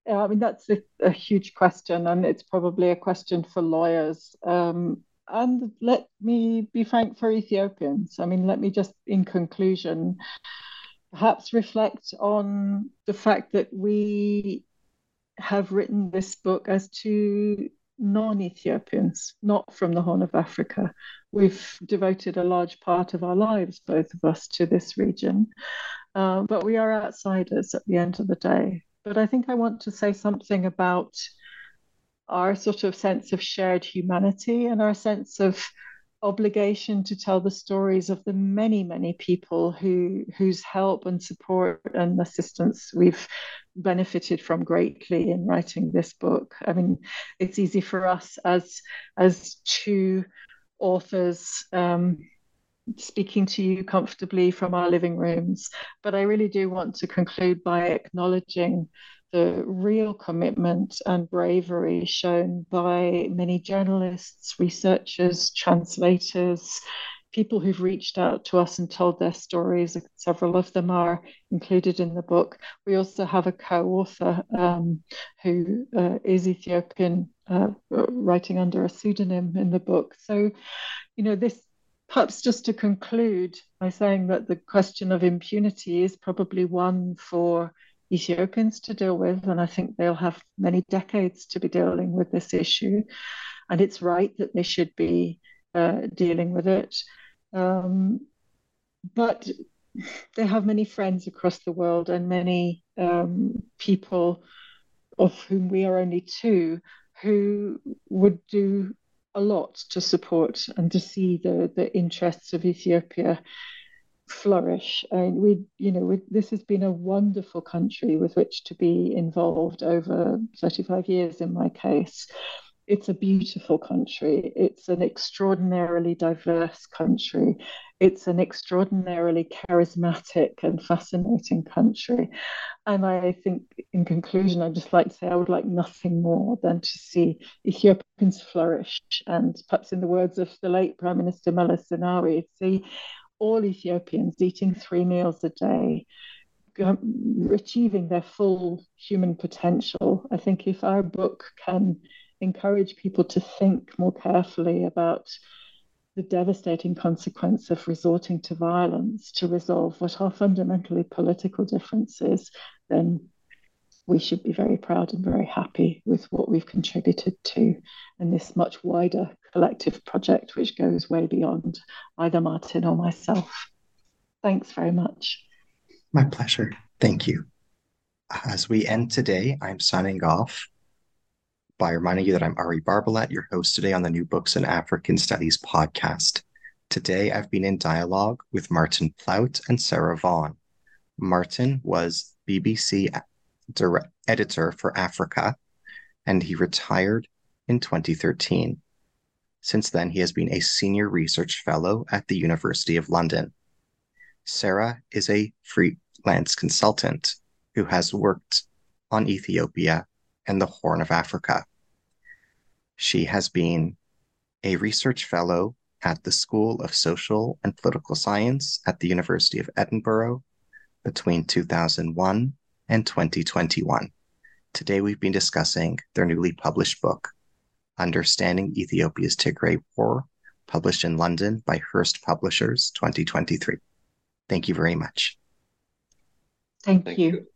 Yeah, I mean, that's a, a huge question, and it's probably a question for lawyers. Um, and let me be frank for Ethiopians. I mean, let me just, in conclusion, perhaps reflect on the fact that we have written this book as two non Ethiopians, not from the Horn of Africa. We've devoted a large part of our lives, both of us, to this region, uh, but we are outsiders at the end of the day. But I think I want to say something about our sort of sense of shared humanity and our sense of obligation to tell the stories of the many many people who whose help and support and assistance we've benefited from greatly in writing this book. I mean it's easy for us as as two authors um, speaking to you comfortably from our living rooms but i really do want to conclude by acknowledging the real commitment and bravery shown by many journalists, researchers, translators, people who've reached out to us and told their stories. Several of them are included in the book. We also have a co author um, who uh, is Ethiopian, uh, writing under a pseudonym in the book. So, you know, this perhaps just to conclude by saying that the question of impunity is probably one for Ethiopians to deal with, and I think they'll have many decades to be dealing with this issue. And it's right that they should be uh, dealing with it. Um, but they have many friends across the world and many um, people of whom we are only two who would do a lot to support and to see the, the interests of Ethiopia flourish. And we, you know, we, this has been a wonderful country with which to be involved over 35 years in my case. It's a beautiful country. It's an extraordinarily diverse country. It's an extraordinarily charismatic and fascinating country. And I think, in conclusion, I'd just like to say I would like nothing more than to see Ethiopians flourish. And perhaps, in the words of the late Prime Minister Meles Zenawi, see all Ethiopians eating three meals a day, um, achieving their full human potential. I think if our book can encourage people to think more carefully about the devastating consequence of resorting to violence to resolve what are fundamentally political differences, then we should be very proud and very happy with what we've contributed to in this much wider collective project, which goes way beyond either Martin or myself. Thanks very much. My pleasure. Thank you. As we end today, I'm signing off by reminding you that I'm Ari Barbalat, your host today on the New Books in African Studies podcast. Today, I've been in dialogue with Martin Plaut and Sarah Vaughan. Martin was BBC editor for Africa, and he retired in 2013. Since then, he has been a senior research fellow at the University of London. Sarah is a freelance consultant who has worked on Ethiopia and the Horn of Africa. She has been a research fellow at the School of Social and Political Science at the University of Edinburgh between 2001 and 2021. Today, we've been discussing their newly published book, Understanding Ethiopia's Tigray War, published in London by Hurst Publishers 2023. Thank you very much. Thank, Thank you. you.